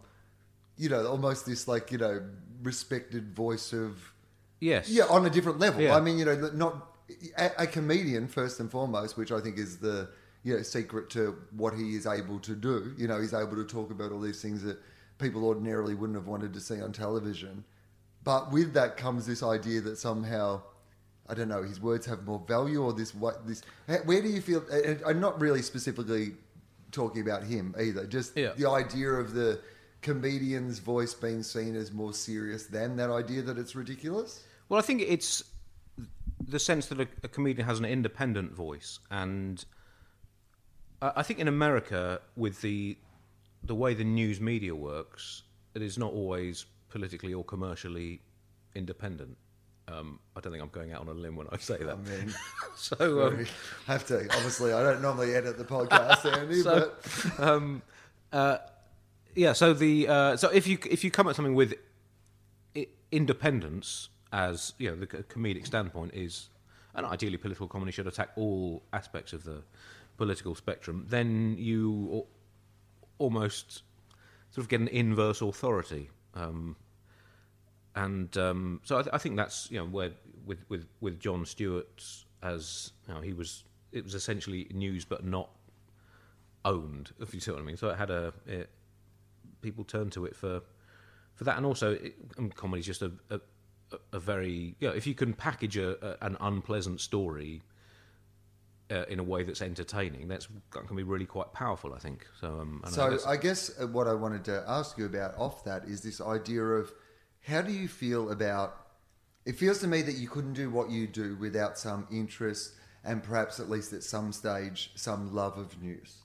you know, almost this like you know respected voice of yes. yeah on a different level. Yeah. I mean, you know, not a, a comedian first and foremost, which I think is the you know secret to what he is able to do. You know, he's able to talk about all these things that people ordinarily wouldn't have wanted to see on television. But with that comes this idea that somehow, I don't know, his words have more value, or this what this. Where do you feel? I'm not really specifically talking about him either. Just Yeah. the idea of the comedian's voice being seen as more serious than that idea that it's ridiculous. Well, I think it's the sense that a, a comedian has an independent voice, and I I think in America, with the the way the news media works, it is not always politically or commercially independent. Um, I don't think I'm going out on a limb when I say that. I mean, so, um, have to. Obviously, I don't normally edit the podcast, Andy, so, but um, uh, yeah. So the uh, so if you if you come at something with i- independence as you know the comedic standpoint is, and ideally political comedy should attack all aspects of the political spectrum, then you almost sort of get an inverse authority. Um, and um, so I, th- I think that's you know where with with with Jon Stewart as you know he was it was essentially news but not owned if you see what I mean. So it had a it, people turned to it for for that, and also it, um, comedy's just a, a a very you know if you can package a, an unpleasant story. Uh, in a way that's entertaining, that's that can be really quite powerful. I think so. Um, I So guess- I guess uh, what I wanted to ask you about off that is this idea of how do you feel about it feels to me that you couldn't do what you do without some interest and perhaps at least at some stage some love of news.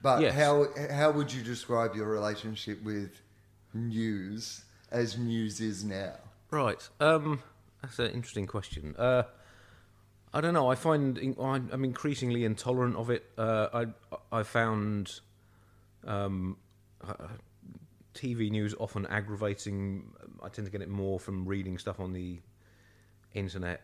But Yes. how how would you describe your relationship with news as news is now? Right. Um, that's an interesting question. Uh, I don't know. I find in- I'm increasingly intolerant of it. Uh, I I found um, uh, TV news often aggravating. I tend to get it more from reading stuff on the internet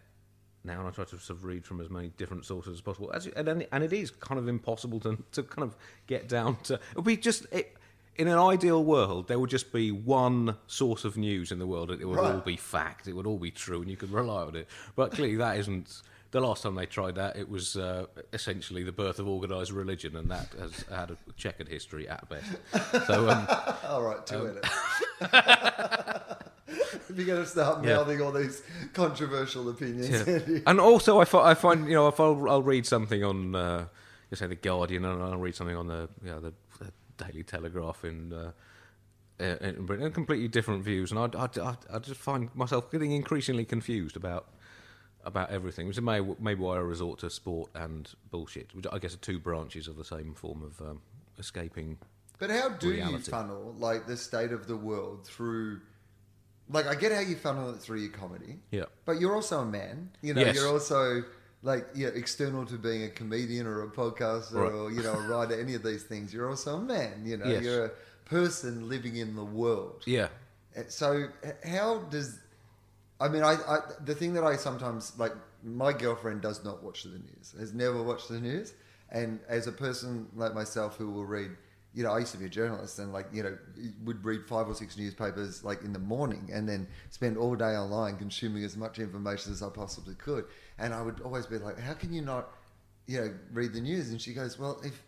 now, and I try to sort of read from as many different sources as possible. As, and, and it is kind of impossible to to kind of get down to. It would be just it, in an ideal world, there would just be one source of news in the world, and it would all be fact. It would all be true, and you could rely on it. But clearly, that isn't. The last time they tried that, it was uh, essentially the birth of organised religion, and that has had a checkered history at best. So, um, All right, two it. if you're going to start Yeah. mouthing all these controversial opinions, Yeah. And also I, I find you know if I'll, I'll read something on uh, say the Guardian and I'll read something on the you know, the, the Daily Telegraph in, uh, in Britain, and completely different views, and I, I, I, just find myself getting increasingly confused about about everything, which is may, maybe why I resort to sport and bullshit, which I guess are two branches of the same form of um, escaping. But how do you reality. funnel like the state of the world through? Like, I get how you funnel it through your comedy, Yeah. but you're also a man. You know, Yes. you're also like yeah, external to being a comedian or a podcaster Right. or you know a writer, any of these things. You're also a man. You know, Yes. you're a person living in the world. Yeah. So how does? I mean, I, I the thing that I sometimes like. My girlfriend does not watch the news. Has never watched the news, and as a person like myself who will read, you know, I used to be a journalist and like you know would read five or six newspapers like in the morning, and then spend all day online consuming as much information as I possibly could. And I would always be like, how can you not, you know, read the news? And she goes, well, if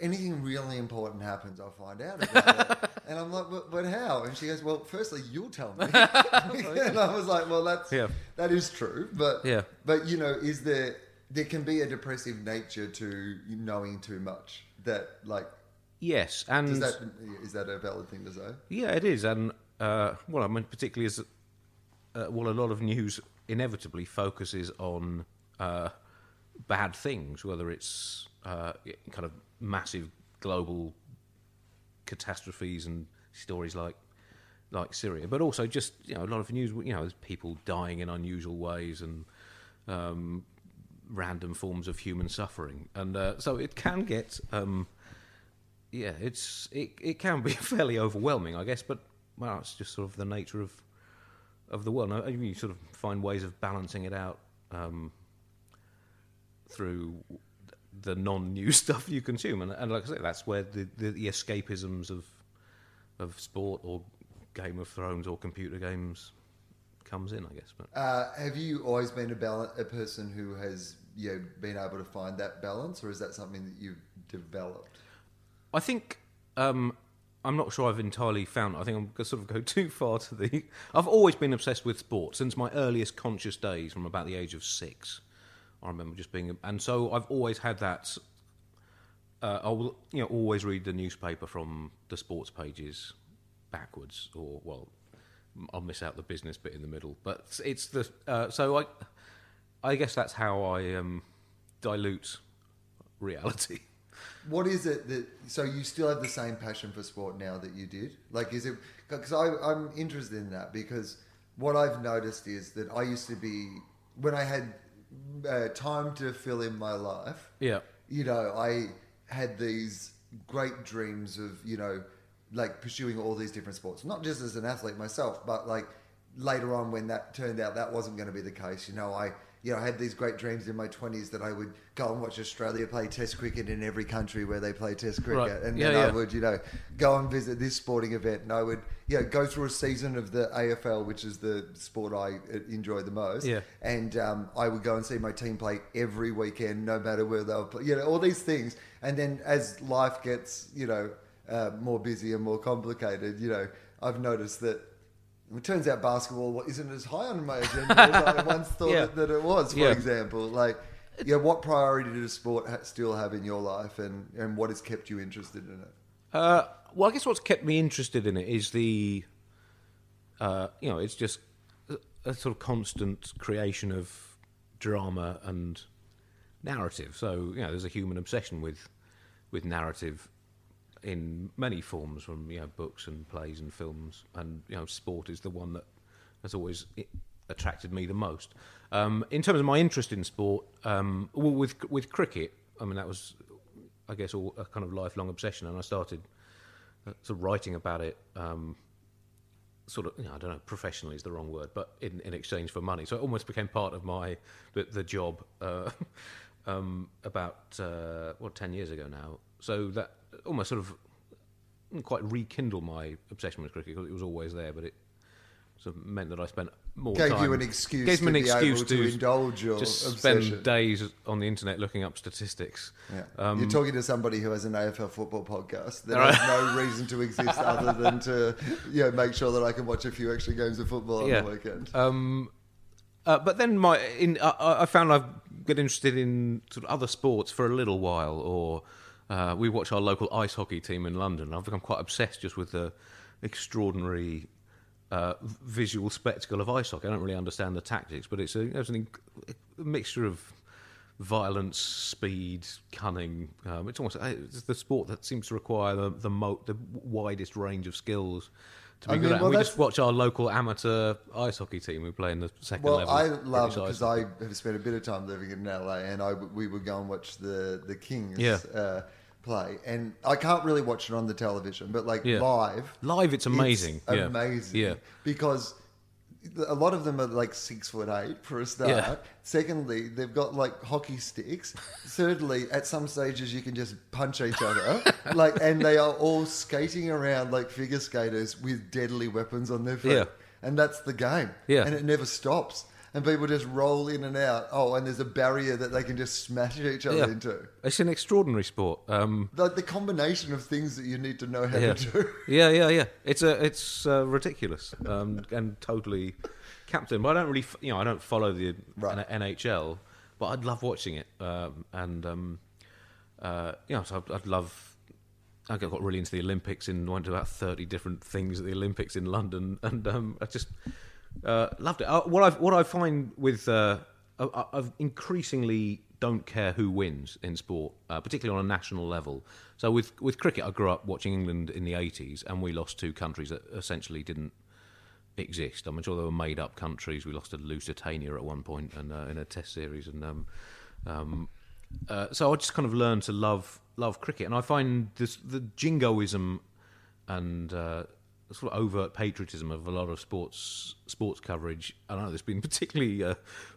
anything really important happens, I'll find out about it. And I'm like, but, but how? And she goes, well, firstly, you'll tell me. and I was like, well, that's Yeah. that is true, but Yeah. but you know, is there there can be a depressive nature to knowing too much that like Yes, and is that is that a valid thing to say? Yeah, it is, and uh, well, I mean, particularly as uh, well, a lot of news inevitably focuses on uh, bad things, whether it's uh, kind of massive global catastrophes and stories like like Syria, but also just you know a lot of news. You know, there's people dying in unusual ways and um, random forms of human suffering, and uh, so it can get. Um, yeah, it's it, it can be fairly overwhelming, I guess, but well, it's just sort of the nature of of the world. Now, you sort of find ways of balancing it out um, through the non-news stuff you consume, and, and like I say, that's where the, the, the escapisms of of sport or Game of Thrones or computer games comes in, I guess. But Uh, have you always been a bal- a person who has you know, been able to find that balance, or is that something that you've developed? I think um, I'm not sure I've entirely found. It. I think I'm going to sort of go too far to the. I've always been obsessed with sport since my earliest conscious days, from about the age of six. I remember just being, and so I've always had that. Uh, I will, you know, always read the newspaper from the sports pages backwards, or well, I'll miss out the business bit in the middle. But it's the uh, so I, I guess that's how I um, dilute reality. What is it that so you still have the same passion for sport now that you did? Like, is it because I'm interested in that because what I've noticed is that I used to be when I had uh, time to fill in my life. Yeah. You know, I had these great dreams of you know, like pursuing all these different sports. Not just as an athlete myself, but like later on when that turned out that wasn't going to be the case. You know, I you know I had these great dreams in my twenties that I would go and watch Australia play Test cricket in every country where they play Test cricket, Right. and Yeah, then I would you know go and visit this sporting event, and I would you know go through a season of the AFL, which is the sport I uh, enjoy the most. Yeah. and um, I would go and see my team play every weekend, no matter where they were. Play, you know, all these things, and then as life gets you know uh, more busy and more complicated, you know, I've noticed that. It turns out basketball isn't as high on my agenda as I once thought Yeah. that it was. For Yeah. example, like, yeah, what priority does sport ha- still have in your life, and and what has kept you interested in it? Uh, well, I guess what's kept me interested in it is the, uh, you know, it's just a, a sort of constant creation of drama and narrative. So you know, there's a human obsession with with narrative in many forms, from you know books and plays and films, and you know, sport is the one that has always attracted me the most. Um, in terms of my interest in sport, um, well, with with cricket, I mean that was, I guess, all, a kind of lifelong obsession, and I started uh, sort of writing about it. Um, sort of, you know, I don't know, professionally is the wrong word, but in, in exchange for money. So it almost became part of my the, the job uh, um, about uh, what ten years ago now. So that almost sort of quite rekindle my obsession with cricket because it was always there, but it sort of meant that I spent more Gave time. you an excuse gave to me an be excuse able to, indulge your just obsession. spend days on the internet looking up statistics. Yeah. Um, You're talking to somebody who has an AFL football podcast right. has no reason to exist other than to you know, make sure that I can watch a few extra games of football on Yeah. the weekend. Um, uh, but then my in I found I've got interested in sort of other sports for a little while. Or uh, we watch our local ice hockey team in London. I've become quite obsessed just with the extraordinary uh, visual spectacle of ice hockey. I don't really understand the tactics, but it's a, it's an, inc- a mixture of violence, speed, cunning. Um, it's almost it's the sport that seems to require the the, mo- the widest range of skills to be I good at. Well, we just watch our local amateur ice hockey team who play in the second Well, level. I love because I have spent a bit of time living in LA, and I we would go and watch the the Kings Yeah. uh, play, and I can't really watch it on the television, but like Yeah. live, Live, it's amazing. It's yeah. amazing. Yeah. Because a lot of them are like six foot eight for a start. Yeah. Secondly, they've got like hockey sticks. Thirdly, at some stages you can just punch each other. like and they are all skating around like figure skaters with deadly weapons on their feet. Yeah. And that's the game. Yeah. And it never stops. And people just roll in and out. Oh, and there's a barrier that they can just smash each other Yeah. into. It's an extraordinary sport. Um, Like the combination of things that you need to know how yeah. to do. yeah, yeah, yeah. It's a, it's uh, ridiculous um, and totally captain. But I don't really, f- you know, I don't follow the Right. N- NHL, but I'd love watching it. Um, and um, uh, you know, so I'd, I'd love. I got got really into the Olympics and went to about thirty different things at the Olympics in London, and um, I just uh, loved it. Uh, what I what I find with uh, I, I've increasingly don't care who wins in sport, uh, particularly on a national level. So with with cricket, I grew up watching England in the eighties, and we lost two countries that essentially didn't exist. I'm sure they were made up countries. We lost to Lusitania at one point and uh, in a Test series, and um, um, uh, so I just kind of learned to love love cricket, and I find this the jingoism and sort of overt patriotism of a lot of sports sports coverage. I don't know that's been particularly uh,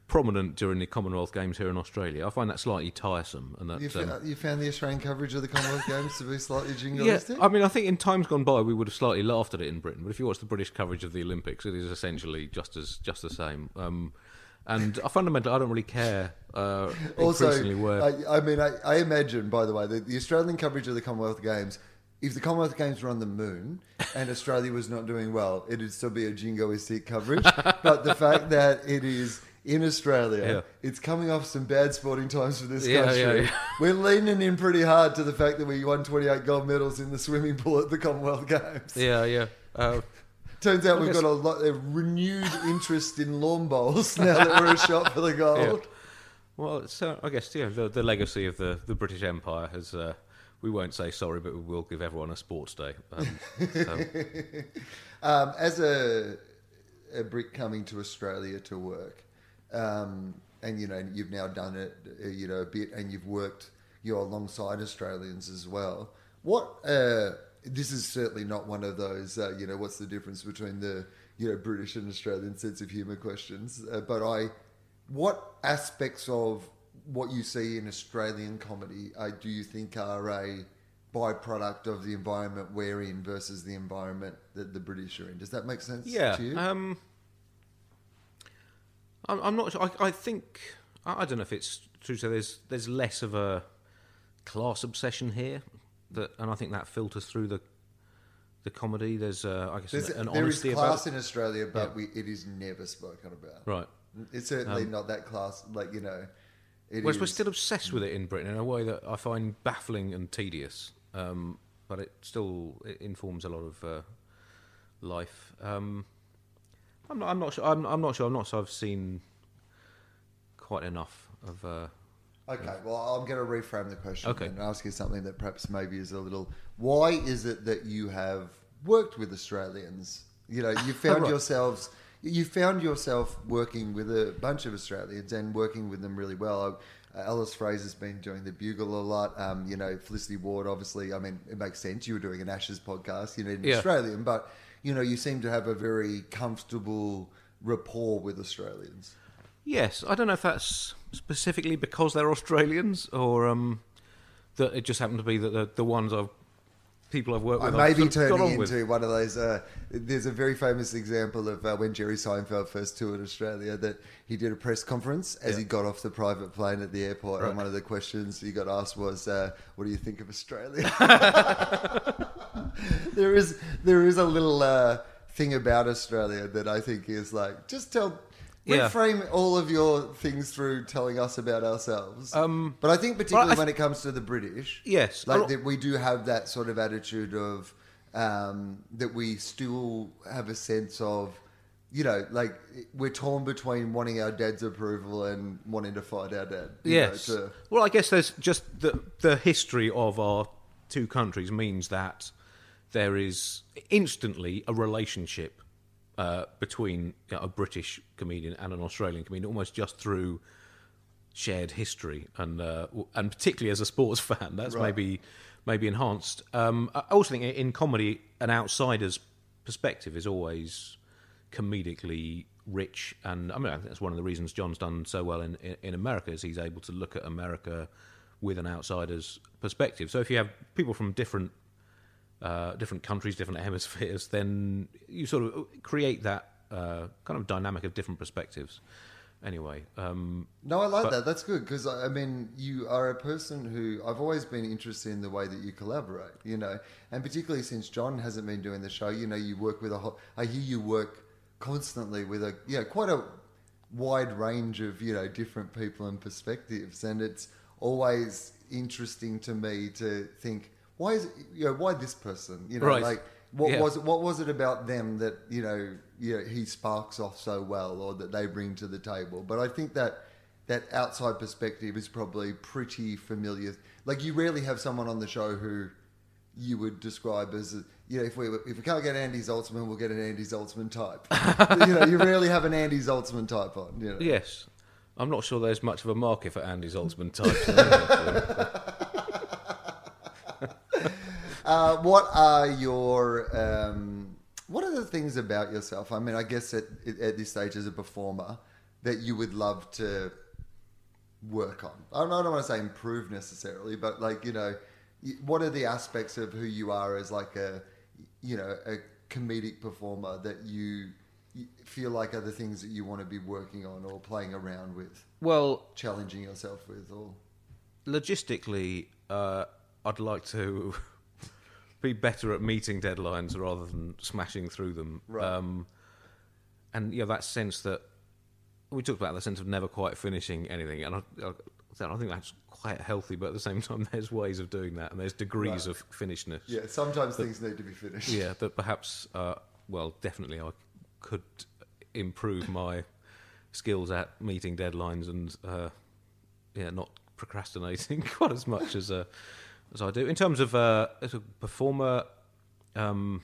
prominent during the Commonwealth Games here in Australia. I find that slightly tiresome, and that You, um, fa- you found the Australian coverage of the Commonwealth Games to be slightly jingoistic. yeah? I mean, I think in times gone by we would have slightly laughed at it in Britain, but if you watch the British coverage of the Olympics, it is essentially just as just the same. Um, and I fundamentally, I don't really care. Uh, also, where I, I mean, I, I imagine, by the way, that the Australian coverage of the Commonwealth Games, if the Commonwealth Games were on the moon and Australia was not doing well, it'd still be a jingoistic coverage. but the fact that it is in Australia, Yeah. it's coming off some bad sporting times for this Yeah, country. yeah. We're leaning in pretty hard to the fact that we won 28 gold medals in the swimming pool at the Commonwealth Games. yeah, yeah. Uh, Turns out we've got a, lot, a renewed interest in lawn bowls now that we're a shot for the gold. well, so I guess yeah, the, the legacy of the, the British Empire has. Uh, we won't say sorry, but we will give everyone a sports day. Um, so, Um, as a a Brit coming to Australia to work, um, and you know you've now done it, uh, you know, a bit, and you've worked you know, alongside Australians as well. What uh, this is certainly not one of those, uh, you know, what's the difference between the you know British and Australian sense of humour questions. Uh, but I, what aspects of what you see in Australian comedy uh, do you think are a byproduct of the environment we're in versus the environment that the British are in? Does that make sense Yeah. to you? Um, I'm, I'm not sure. I, I think I, I don't know if it's true. So there's there's less of a class obsession here, that and I think that filters through the the comedy. There's uh, I guess There's, an, an there is honesty class it. in Australia, but we, it is never spoken about. Right. It's certainly not that class, like, you know. It Whereas we're still obsessed with it in Britain in a way that I find baffling and tedious. Um, but it still it informs a lot of uh, life. Um, I'm not. I'm not sure. I'm, I'm not sure. I'm not sure. I've seen quite enough of. Uh, Okay, well, I'm going to reframe the question Okay. and ask you something that perhaps maybe is a little. Why is it that you have worked with Australians? You know, you found Right. yourselves. You found yourself working with a bunch of Australians and working with them really well. Uh, Alice Fraser's been doing the Bugle a lot. Um, you know, Felicity Ward, obviously. I mean, it makes sense. You were doing an Ashes podcast. You know, in Yeah. Australian, but you know, you seem to have a very comfortable rapport with Australians. Yes, I don't know if that's specifically because they're Australians or um, that it just happened to be that the, the ones I've people I've worked with I may be sort of got turning into one of those. Uh, there's a very famous example of uh, when Jerry Seinfeld first toured Australia that he did a press conference as Yeah. he got off the private plane at the airport, Right. and one of the questions he got asked was, uh, "What do you think of Australia?" there is there is a little uh, thing about Australia that I think is like just tell. Yeah. Reframe all of your things through telling us about ourselves. Um, but I think particularly I- when it comes to the British, Yes, like that we do have that sort of attitude of um, that we still have a sense of you know like we're torn between wanting our dad's approval and wanting to fight our dad Yes. know, to- Well, I guess there's just the the history of our two countries means that there is instantly a relationship uh, between you know, a British comedian and an Australian comedian, almost just through shared history and uh, and particularly as a sports fan, that's Right. maybe maybe enhanced. Um, I also think in comedy, an outsider's perspective is always comedically rich, and I mean I think that's one of the reasons John's done so well in in, in America is he's able to look at America with an outsider's perspective. So if you have people from different uh, different countries, different hemispheres, then you sort of create that uh, kind of dynamic of different perspectives. Anyway, um, no i like But- that that's good because i mean you are a person who i've always been interested in the way that you collaborate you know and particularly since john hasn't been doing the show you know you work with a whole i hear you work constantly with a you know quite a wide range of you know different people and perspectives and it's always interesting to me to think why is it, you know why this person? You know Right. like what Yeah. was it what was it about them that you know you know he sparks off so well or that they bring to the table? But i think that that outside perspective is probably pretty familiar. Like you rarely have someone on the show who you would describe as a, you know if we if we can't get Andy Zaltzman we'll get an Andy Zaltzman type. You know you rarely have an Andy Zaltzman type on you know. Yes, I'm not sure there's much of a market for Andy Zaltzman types. Uh, what are your um, what are the things about yourself? I mean, I guess at at this stage as a performer that you would love to work on. I don't, I don't want to say improve necessarily, but like you know, what are the aspects of who you are as like a you know a comedic performer that you, you feel like are the things that you want to be working on or playing around with, well, challenging yourself with, or logistically, uh, I'd like to be better at meeting deadlines rather than smashing through them. Right. Um, and yeah, that sense that we talked about the sense of never quite finishing anything, and I, I, I think that's quite healthy. But at the same time, there's ways of doing that, and there's degrees Right. of finishedness. yeah, sometimes things need to be finished. yeah, that perhaps, uh, well, definitely I could improve my skills at meeting deadlines and, uh, yeah, not procrastinating quite as much as uh, as I do. In terms of uh, as a performer, um,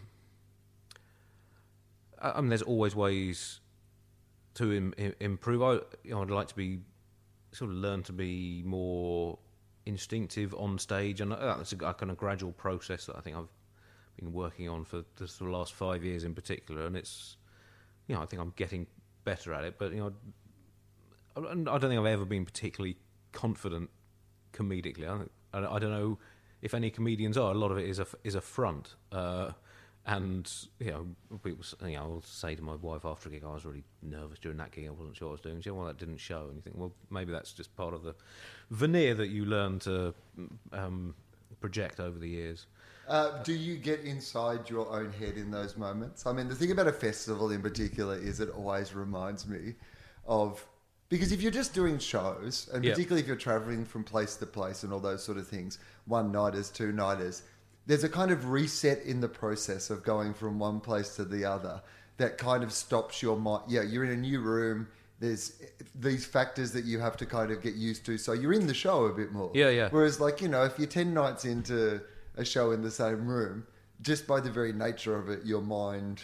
I I mean, there's always ways to Im- Im- improve. I, you know, I'd like to be sort of learn to be more instinctive on stage, and uh, that's a, a kind of gradual process that I think I've been working on for the sort of last five years in particular. And it's, you know, I think I'm getting better at it. But you know, I, I don't think I've ever been particularly confident comedically. I, I don't know if any comedians are. A lot of it is a is a front. Uh, and you know, people, you know, I'll say to my wife after a gig, I was really nervous during that gig. I wasn't sure what I was doing. She said, "Well, that didn't show." And you think, well, maybe that's just part of the veneer that you learn to um, project over the years. Uh, do you get inside your own head in those moments? I mean, the thing about a festival in particular is it always reminds me of because if you're just doing shows, and Yeah. particularly if you're traveling from place to place and all those sort of things, one nighters, two nighters, there's a kind of reset in the process of going from one place to the other that kind of stops your mind. Yeah, you're in a new room. There's these factors that you have to kind of get used to, so you're in the show a bit more. Yeah, yeah. Whereas, like you know, if you're ten nights into a show in the same room, just by the very nature of it, your mind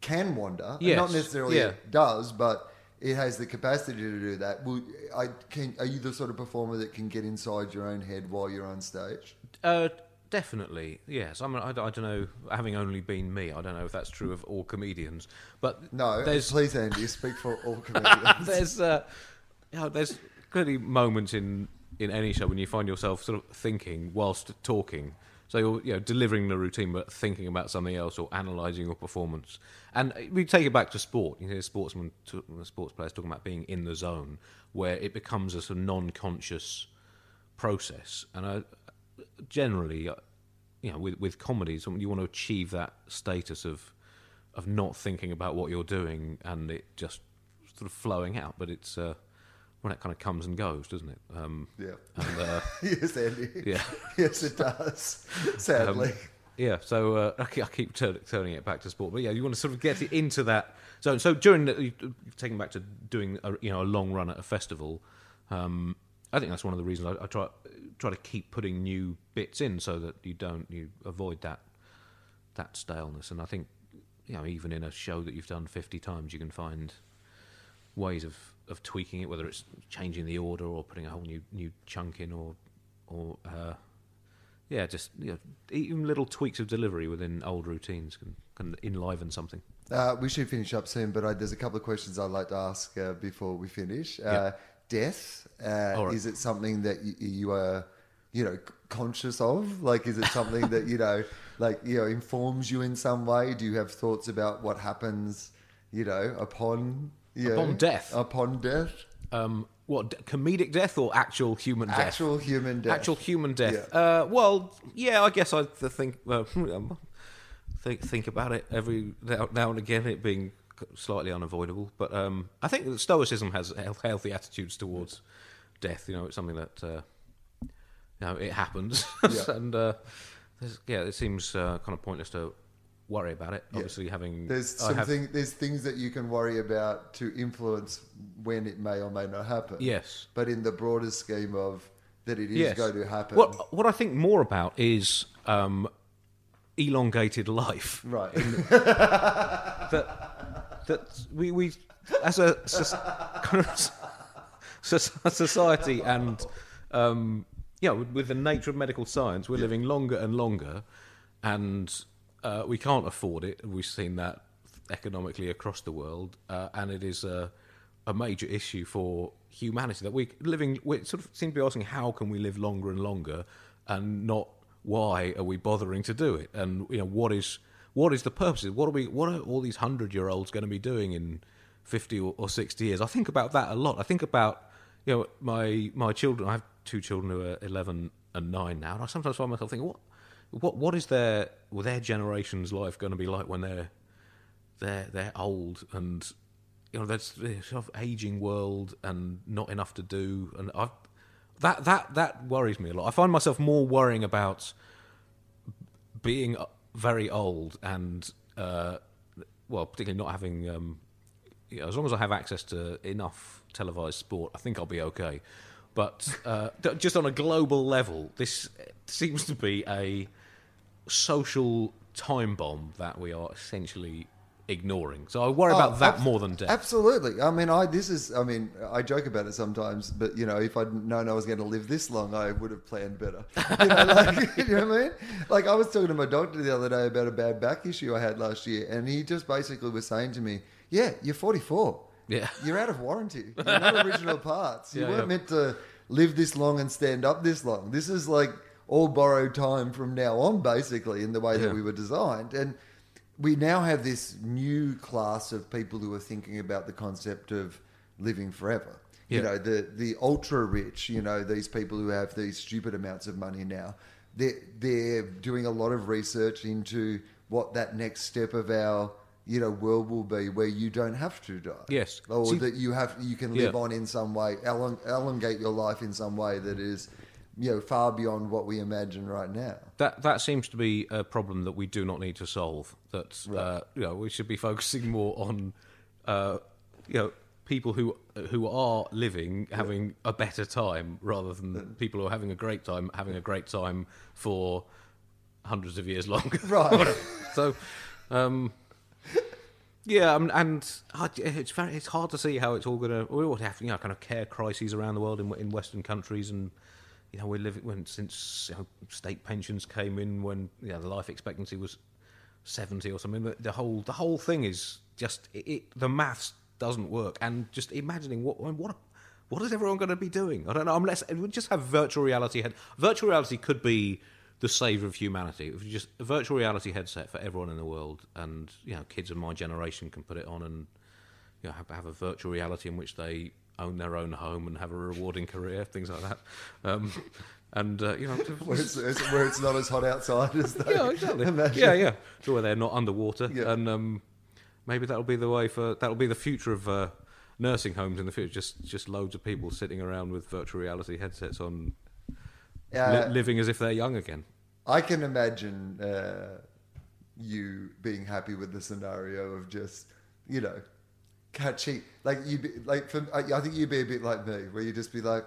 can wander. And Not necessarily yeah. does, but it has the capacity to do that. Will, I can, are you the sort of performer that can get inside your own head while you're on stage? Uh, definitely, yes. I mean, I, don't- I don't know. Having only been me, I don't know if that's true of all comedians. But No, there's please, Andy, speak for all comedians. there's uh, you know, there's clearly moments in in any show when you find yourself sort of thinking whilst talking. So you're you know delivering the routine, but thinking about something else or analysing your performance. And we take it back to sport. You hear sportsmen, sports players talking about being in the zone, where it becomes a sort of non-conscious process. And I, generally, uh, you know, with with comedies, you want to achieve that status of of not thinking about what you're doing and it just sort of flowing out. But it's uh, when it kind of comes and goes, doesn't it? Um, yeah. and uh, yes, Andy. yeah, Yes, it does. Sadly. Um, yeah. So uh, I keep, turn, turning it back to sport, but yeah, you want to sort of get it into that zone. So during the, taking back to doing a, you know a long run at a festival. Um, I think that's one of the reasons I, I try try to keep putting new bits in so that you don't you avoid that that staleness. And I think you know even in a show that you've done fifty times, you can find ways of, of tweaking it, whether it's changing the order or putting a whole new new chunk in, or or uh, yeah, just you know, even little tweaks of delivery within old routines can can enliven something. Uh, we should finish up soon, but I, there's a couple of questions I'd like to ask uh, before we finish. Uh, Death, uh, right. is it something that you, you are, you know, conscious of? Like, is it something that you know, like you know, informs you in some way? Do you have thoughts about what happens, you know, upon you Upon death? Upon death, Um, what d- comedic death or actual human death? actual human death. Actual human death. Yeah. Uh, well, yeah, I guess I think uh, think think about it every now now and again. It being slightly unavoidable, but um, I think that Stoicism has healthy attitudes towards death. You know, it's something that uh, you know it happens, Yeah. and uh, yeah, it seems uh, kind of pointless to worry about it. Yeah. Obviously, having There's I have- There's things that you can worry about to influence when it may or may not happen. yes. But in the broader scheme of that, it is Yes. going to happen. What what I think more about is um, elongated life. Right. that that we we as a kind of society and um, yeah, with, with the nature of medical science, we're living longer and longer, and uh, we can't afford it. We've seen that economically across the world, uh, and it is a, a major issue for humanity that we living. We sort of seem to be asking, how can we live longer and longer, and not why are we bothering to do it? And you know, what is what is the purpose? What are we? What are all these hundred year olds going to be doing in fifty or, or sixty years? I think about that a lot. I think about you know my my children. I have two children who are eleven and nine now, and I sometimes find myself thinking, what what what is their well, their generation's life going to be like when they're they're they're old and you know there's this sort of aging world and not enough to do and I that that that worries me a lot. I find myself more worrying about being very old and uh, well, particularly not having. Um, you know, as long as I have access to enough televised sport, I think I'll be okay. But uh, just on a global level, this seems to be a social time bomb that we are essentially ignoring. So I worry Oh, about that abs- more than death. Absolutely. I mean, I this is. I mean, I joke about it sometimes, but you know, if I'd known I was going to live this long, I would have planned better. You know, like, you know what I mean? Like I was talking to my doctor the other day about a bad back issue I had last year, and he just basically was saying to me, "Yeah, you're 44. Yeah. you're out of warranty. You're not original parts. You Yeah, weren't yeah. meant to live this long and stand up this long. This is like all borrowed time from now on, basically, in the way that we were designed. And we now have this new class of people who are thinking about the concept of living forever. You know, the the ultra rich, you know, these people who have these stupid amounts of money now, they're, they're doing a lot of research into what that next step of our you know world will be where you don't have to die Yes. or See- that you have you can live Yeah. on in some way elong, elongate your life in some way that is you know far beyond what we imagine right now That that seems to be a problem that we do not need to solve. That uh, you know we should be focusing more on uh, you know people who who are living having a better time rather than people who are having a great time having a great time for hundreds of years longer. Right. so. Um, yeah, um, and uh, it's very, it's hard to see how it's all going to. We all have you know kind of care crises around the world in in Western countries, and you know we're living when since you know, state pensions came in when you know the life expectancy was seventy or something. The, whole the whole thing is just it, it, the maths doesn't work, and just imagining what what what is everyone going to be doing? I don't know. Unless we just have virtual reality. Head, virtual reality could be the savior of humanity. If you just a virtual reality headset for everyone in the world, and you know, kids of my generation can put it on and you know have, have a virtual reality in which they own their own home and have a rewarding career, things like that. Um, and uh, you know, where it's, where it's not as hot outside as they yeah, exactly. imagine. Yeah, yeah. So where they're not underwater, Yeah. and um, maybe that'll be the way for that'll be the future of uh, nursing homes in the future. Just just loads of people sitting around with virtual reality headsets on, li- Uh, living as if they're young again. I can imagine uh, you being happy with the scenario of just, you know, catchy. Like you, like for, I think you'd be a bit like me, where you'd just be like,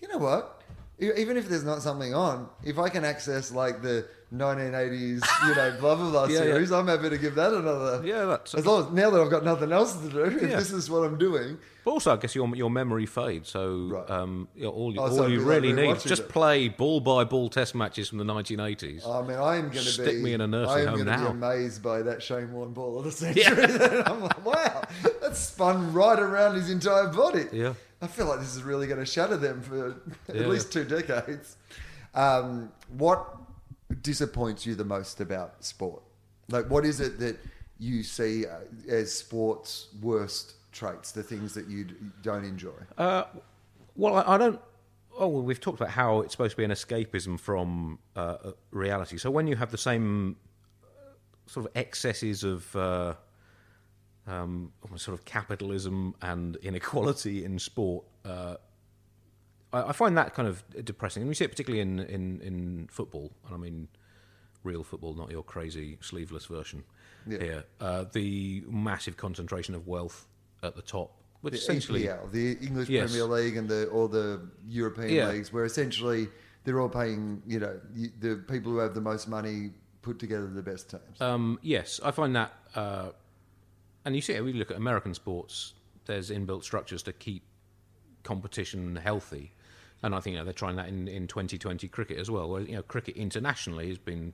you know what? Even if there's not something on, if I can access like the 1980s, you know, blah blah blah Yeah, yeah. series, I'm happy to give that another. Yeah, that's. As long as now that I've got nothing else to do, if Yeah. this is what I'm doing, But also, I guess your your memory fades. So Right. um, you know, all you, Oh, all it'd you like really need rewatching just it. play ball by ball test matches from the 1980s. I mean, I am going to Stick be. me in a nursing home now. be amazed by that Shane Warne ball of the century. I'm like, wow, that spun right around his entire body. Yeah. I feel like this is really going to shatter them for Yeah. at least two decades. Um, what disappoints you the most about sport? Like, what is it that you see uh, as sport's worst traits? The things that you don't enjoy. Uh, well, I, I don't. Oh, well, we've talked about how it's supposed to be an escapism from uh, reality. So when you have the same uh, sort of excesses of uh, um, sort of capitalism and inequality in sport, uh, I, I find that kind of depressing. And we see it particularly in, in, in football, and I mean real football, not your crazy sleeveless version Yeah. here. Uh, the massive concentration of wealth at the top, which the essentially EPL, the English Yes. Premier League, and the all the European Yeah. leagues, where essentially they're all paying, you know, the people who have the most money put together the best teams. Um, yes, I find that, uh, and you see, we look at American sports. There's inbuilt structures to keep competition healthy, and I think you know, they're trying that in, in 2020 cricket as well. Where you know, cricket internationally has been,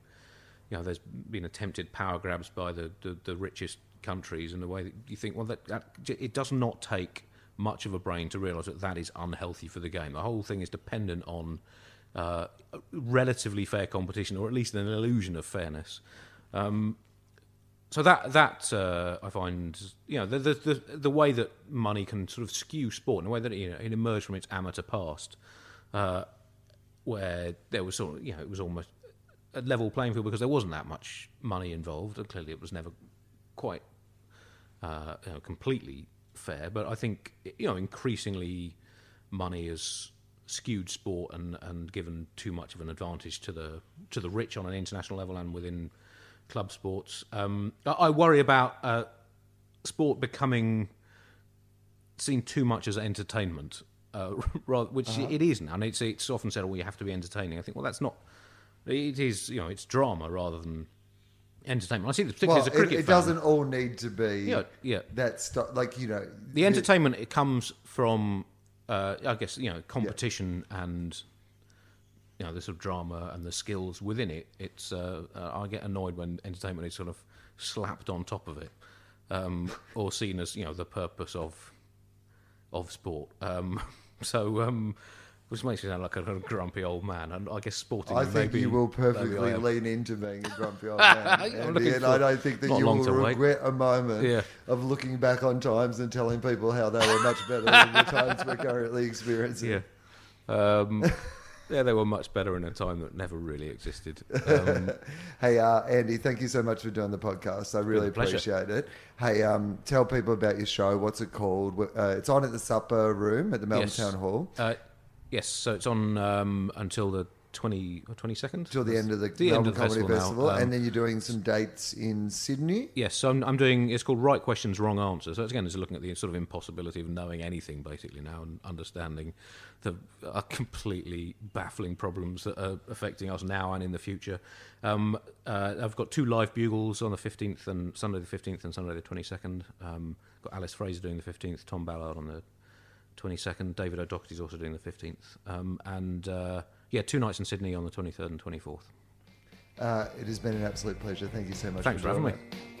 you know, there's been attempted power grabs by the, the, the richest countries in the way that you think, well, that, that it does not take much of a brain to realise that that is unhealthy for the game. The whole thing is dependent on uh, relatively fair competition, or at least an illusion of fairness. Um, so that that uh, I find you know the, the the the way that money can sort of skew sport in a way that you know, it emerged from its amateur past, uh, where there was sort of you know it was almost a level playing field because there wasn't that much money involved, and clearly it was never quite uh, you know, completely fair. But I think you know increasingly money has skewed sport and, and given too much of an advantage to the to the rich on an international level and within club sports. Um, I, worry about uh, sport becoming seen too much as entertainment, uh, rather, which it isn't. And it's it's often said, "Well, you have to be entertaining." I think, well, that's not. It is, you know, it's drama rather than entertainment. I see, particularly Well, as a it, cricket it fan. doesn't all need to be Yeah, yeah. that stuff. Like you know, The entertainment it comes from, uh, I guess you know, competition and you know the sort of drama and the skills within it. It's uh, uh, I get annoyed when entertainment is sort of slapped on top of it, um, or seen as you know the purpose of of sport. Um, so. Um, which makes me sound like a of grumpy old man, and I guess sporting. I think maybe, you will perfectly lean into being a grumpy old man, Andy, and for- I don't think that you will to wait. regret a moment Yeah. of looking back on times and telling people how they were much better than the times we're currently experiencing. Yeah. Um, yeah, they were much better in a time that never really existed. Um, Hey, uh, Andy, thank you so much for doing the podcast. I really appreciate it. Hey, um, tell people about your show. What's it called? Uh, it's on at the Supper Room at the Melbourne Yes. Town Hall. uh, yes, so it's on um, until the 20, or 22nd? Till the end of the, The Melbourne of the Comedy festival Festival. Um, and then you're doing some dates in Sydney. Yes, so I'm, I'm doing. It's called Right Questions, Wrong Answers. So it's, again, it's looking at the sort of impossibility of knowing anything basically now and understanding the uh, completely baffling problems that are affecting us now and in the future. Um, uh, I've got two live bugles on the 15th and Sunday the 15th and Sunday the 22nd. Um, got Alice Fraser doing the 15th, Tom Ballard on the 22nd, David O'Doherty's also doing the 15th, um, and uh, yeah, two nights in Sydney on the 23rd and 24th. Uh, it has been an absolute pleasure. Thank you so much. Thanks for doing having me. it.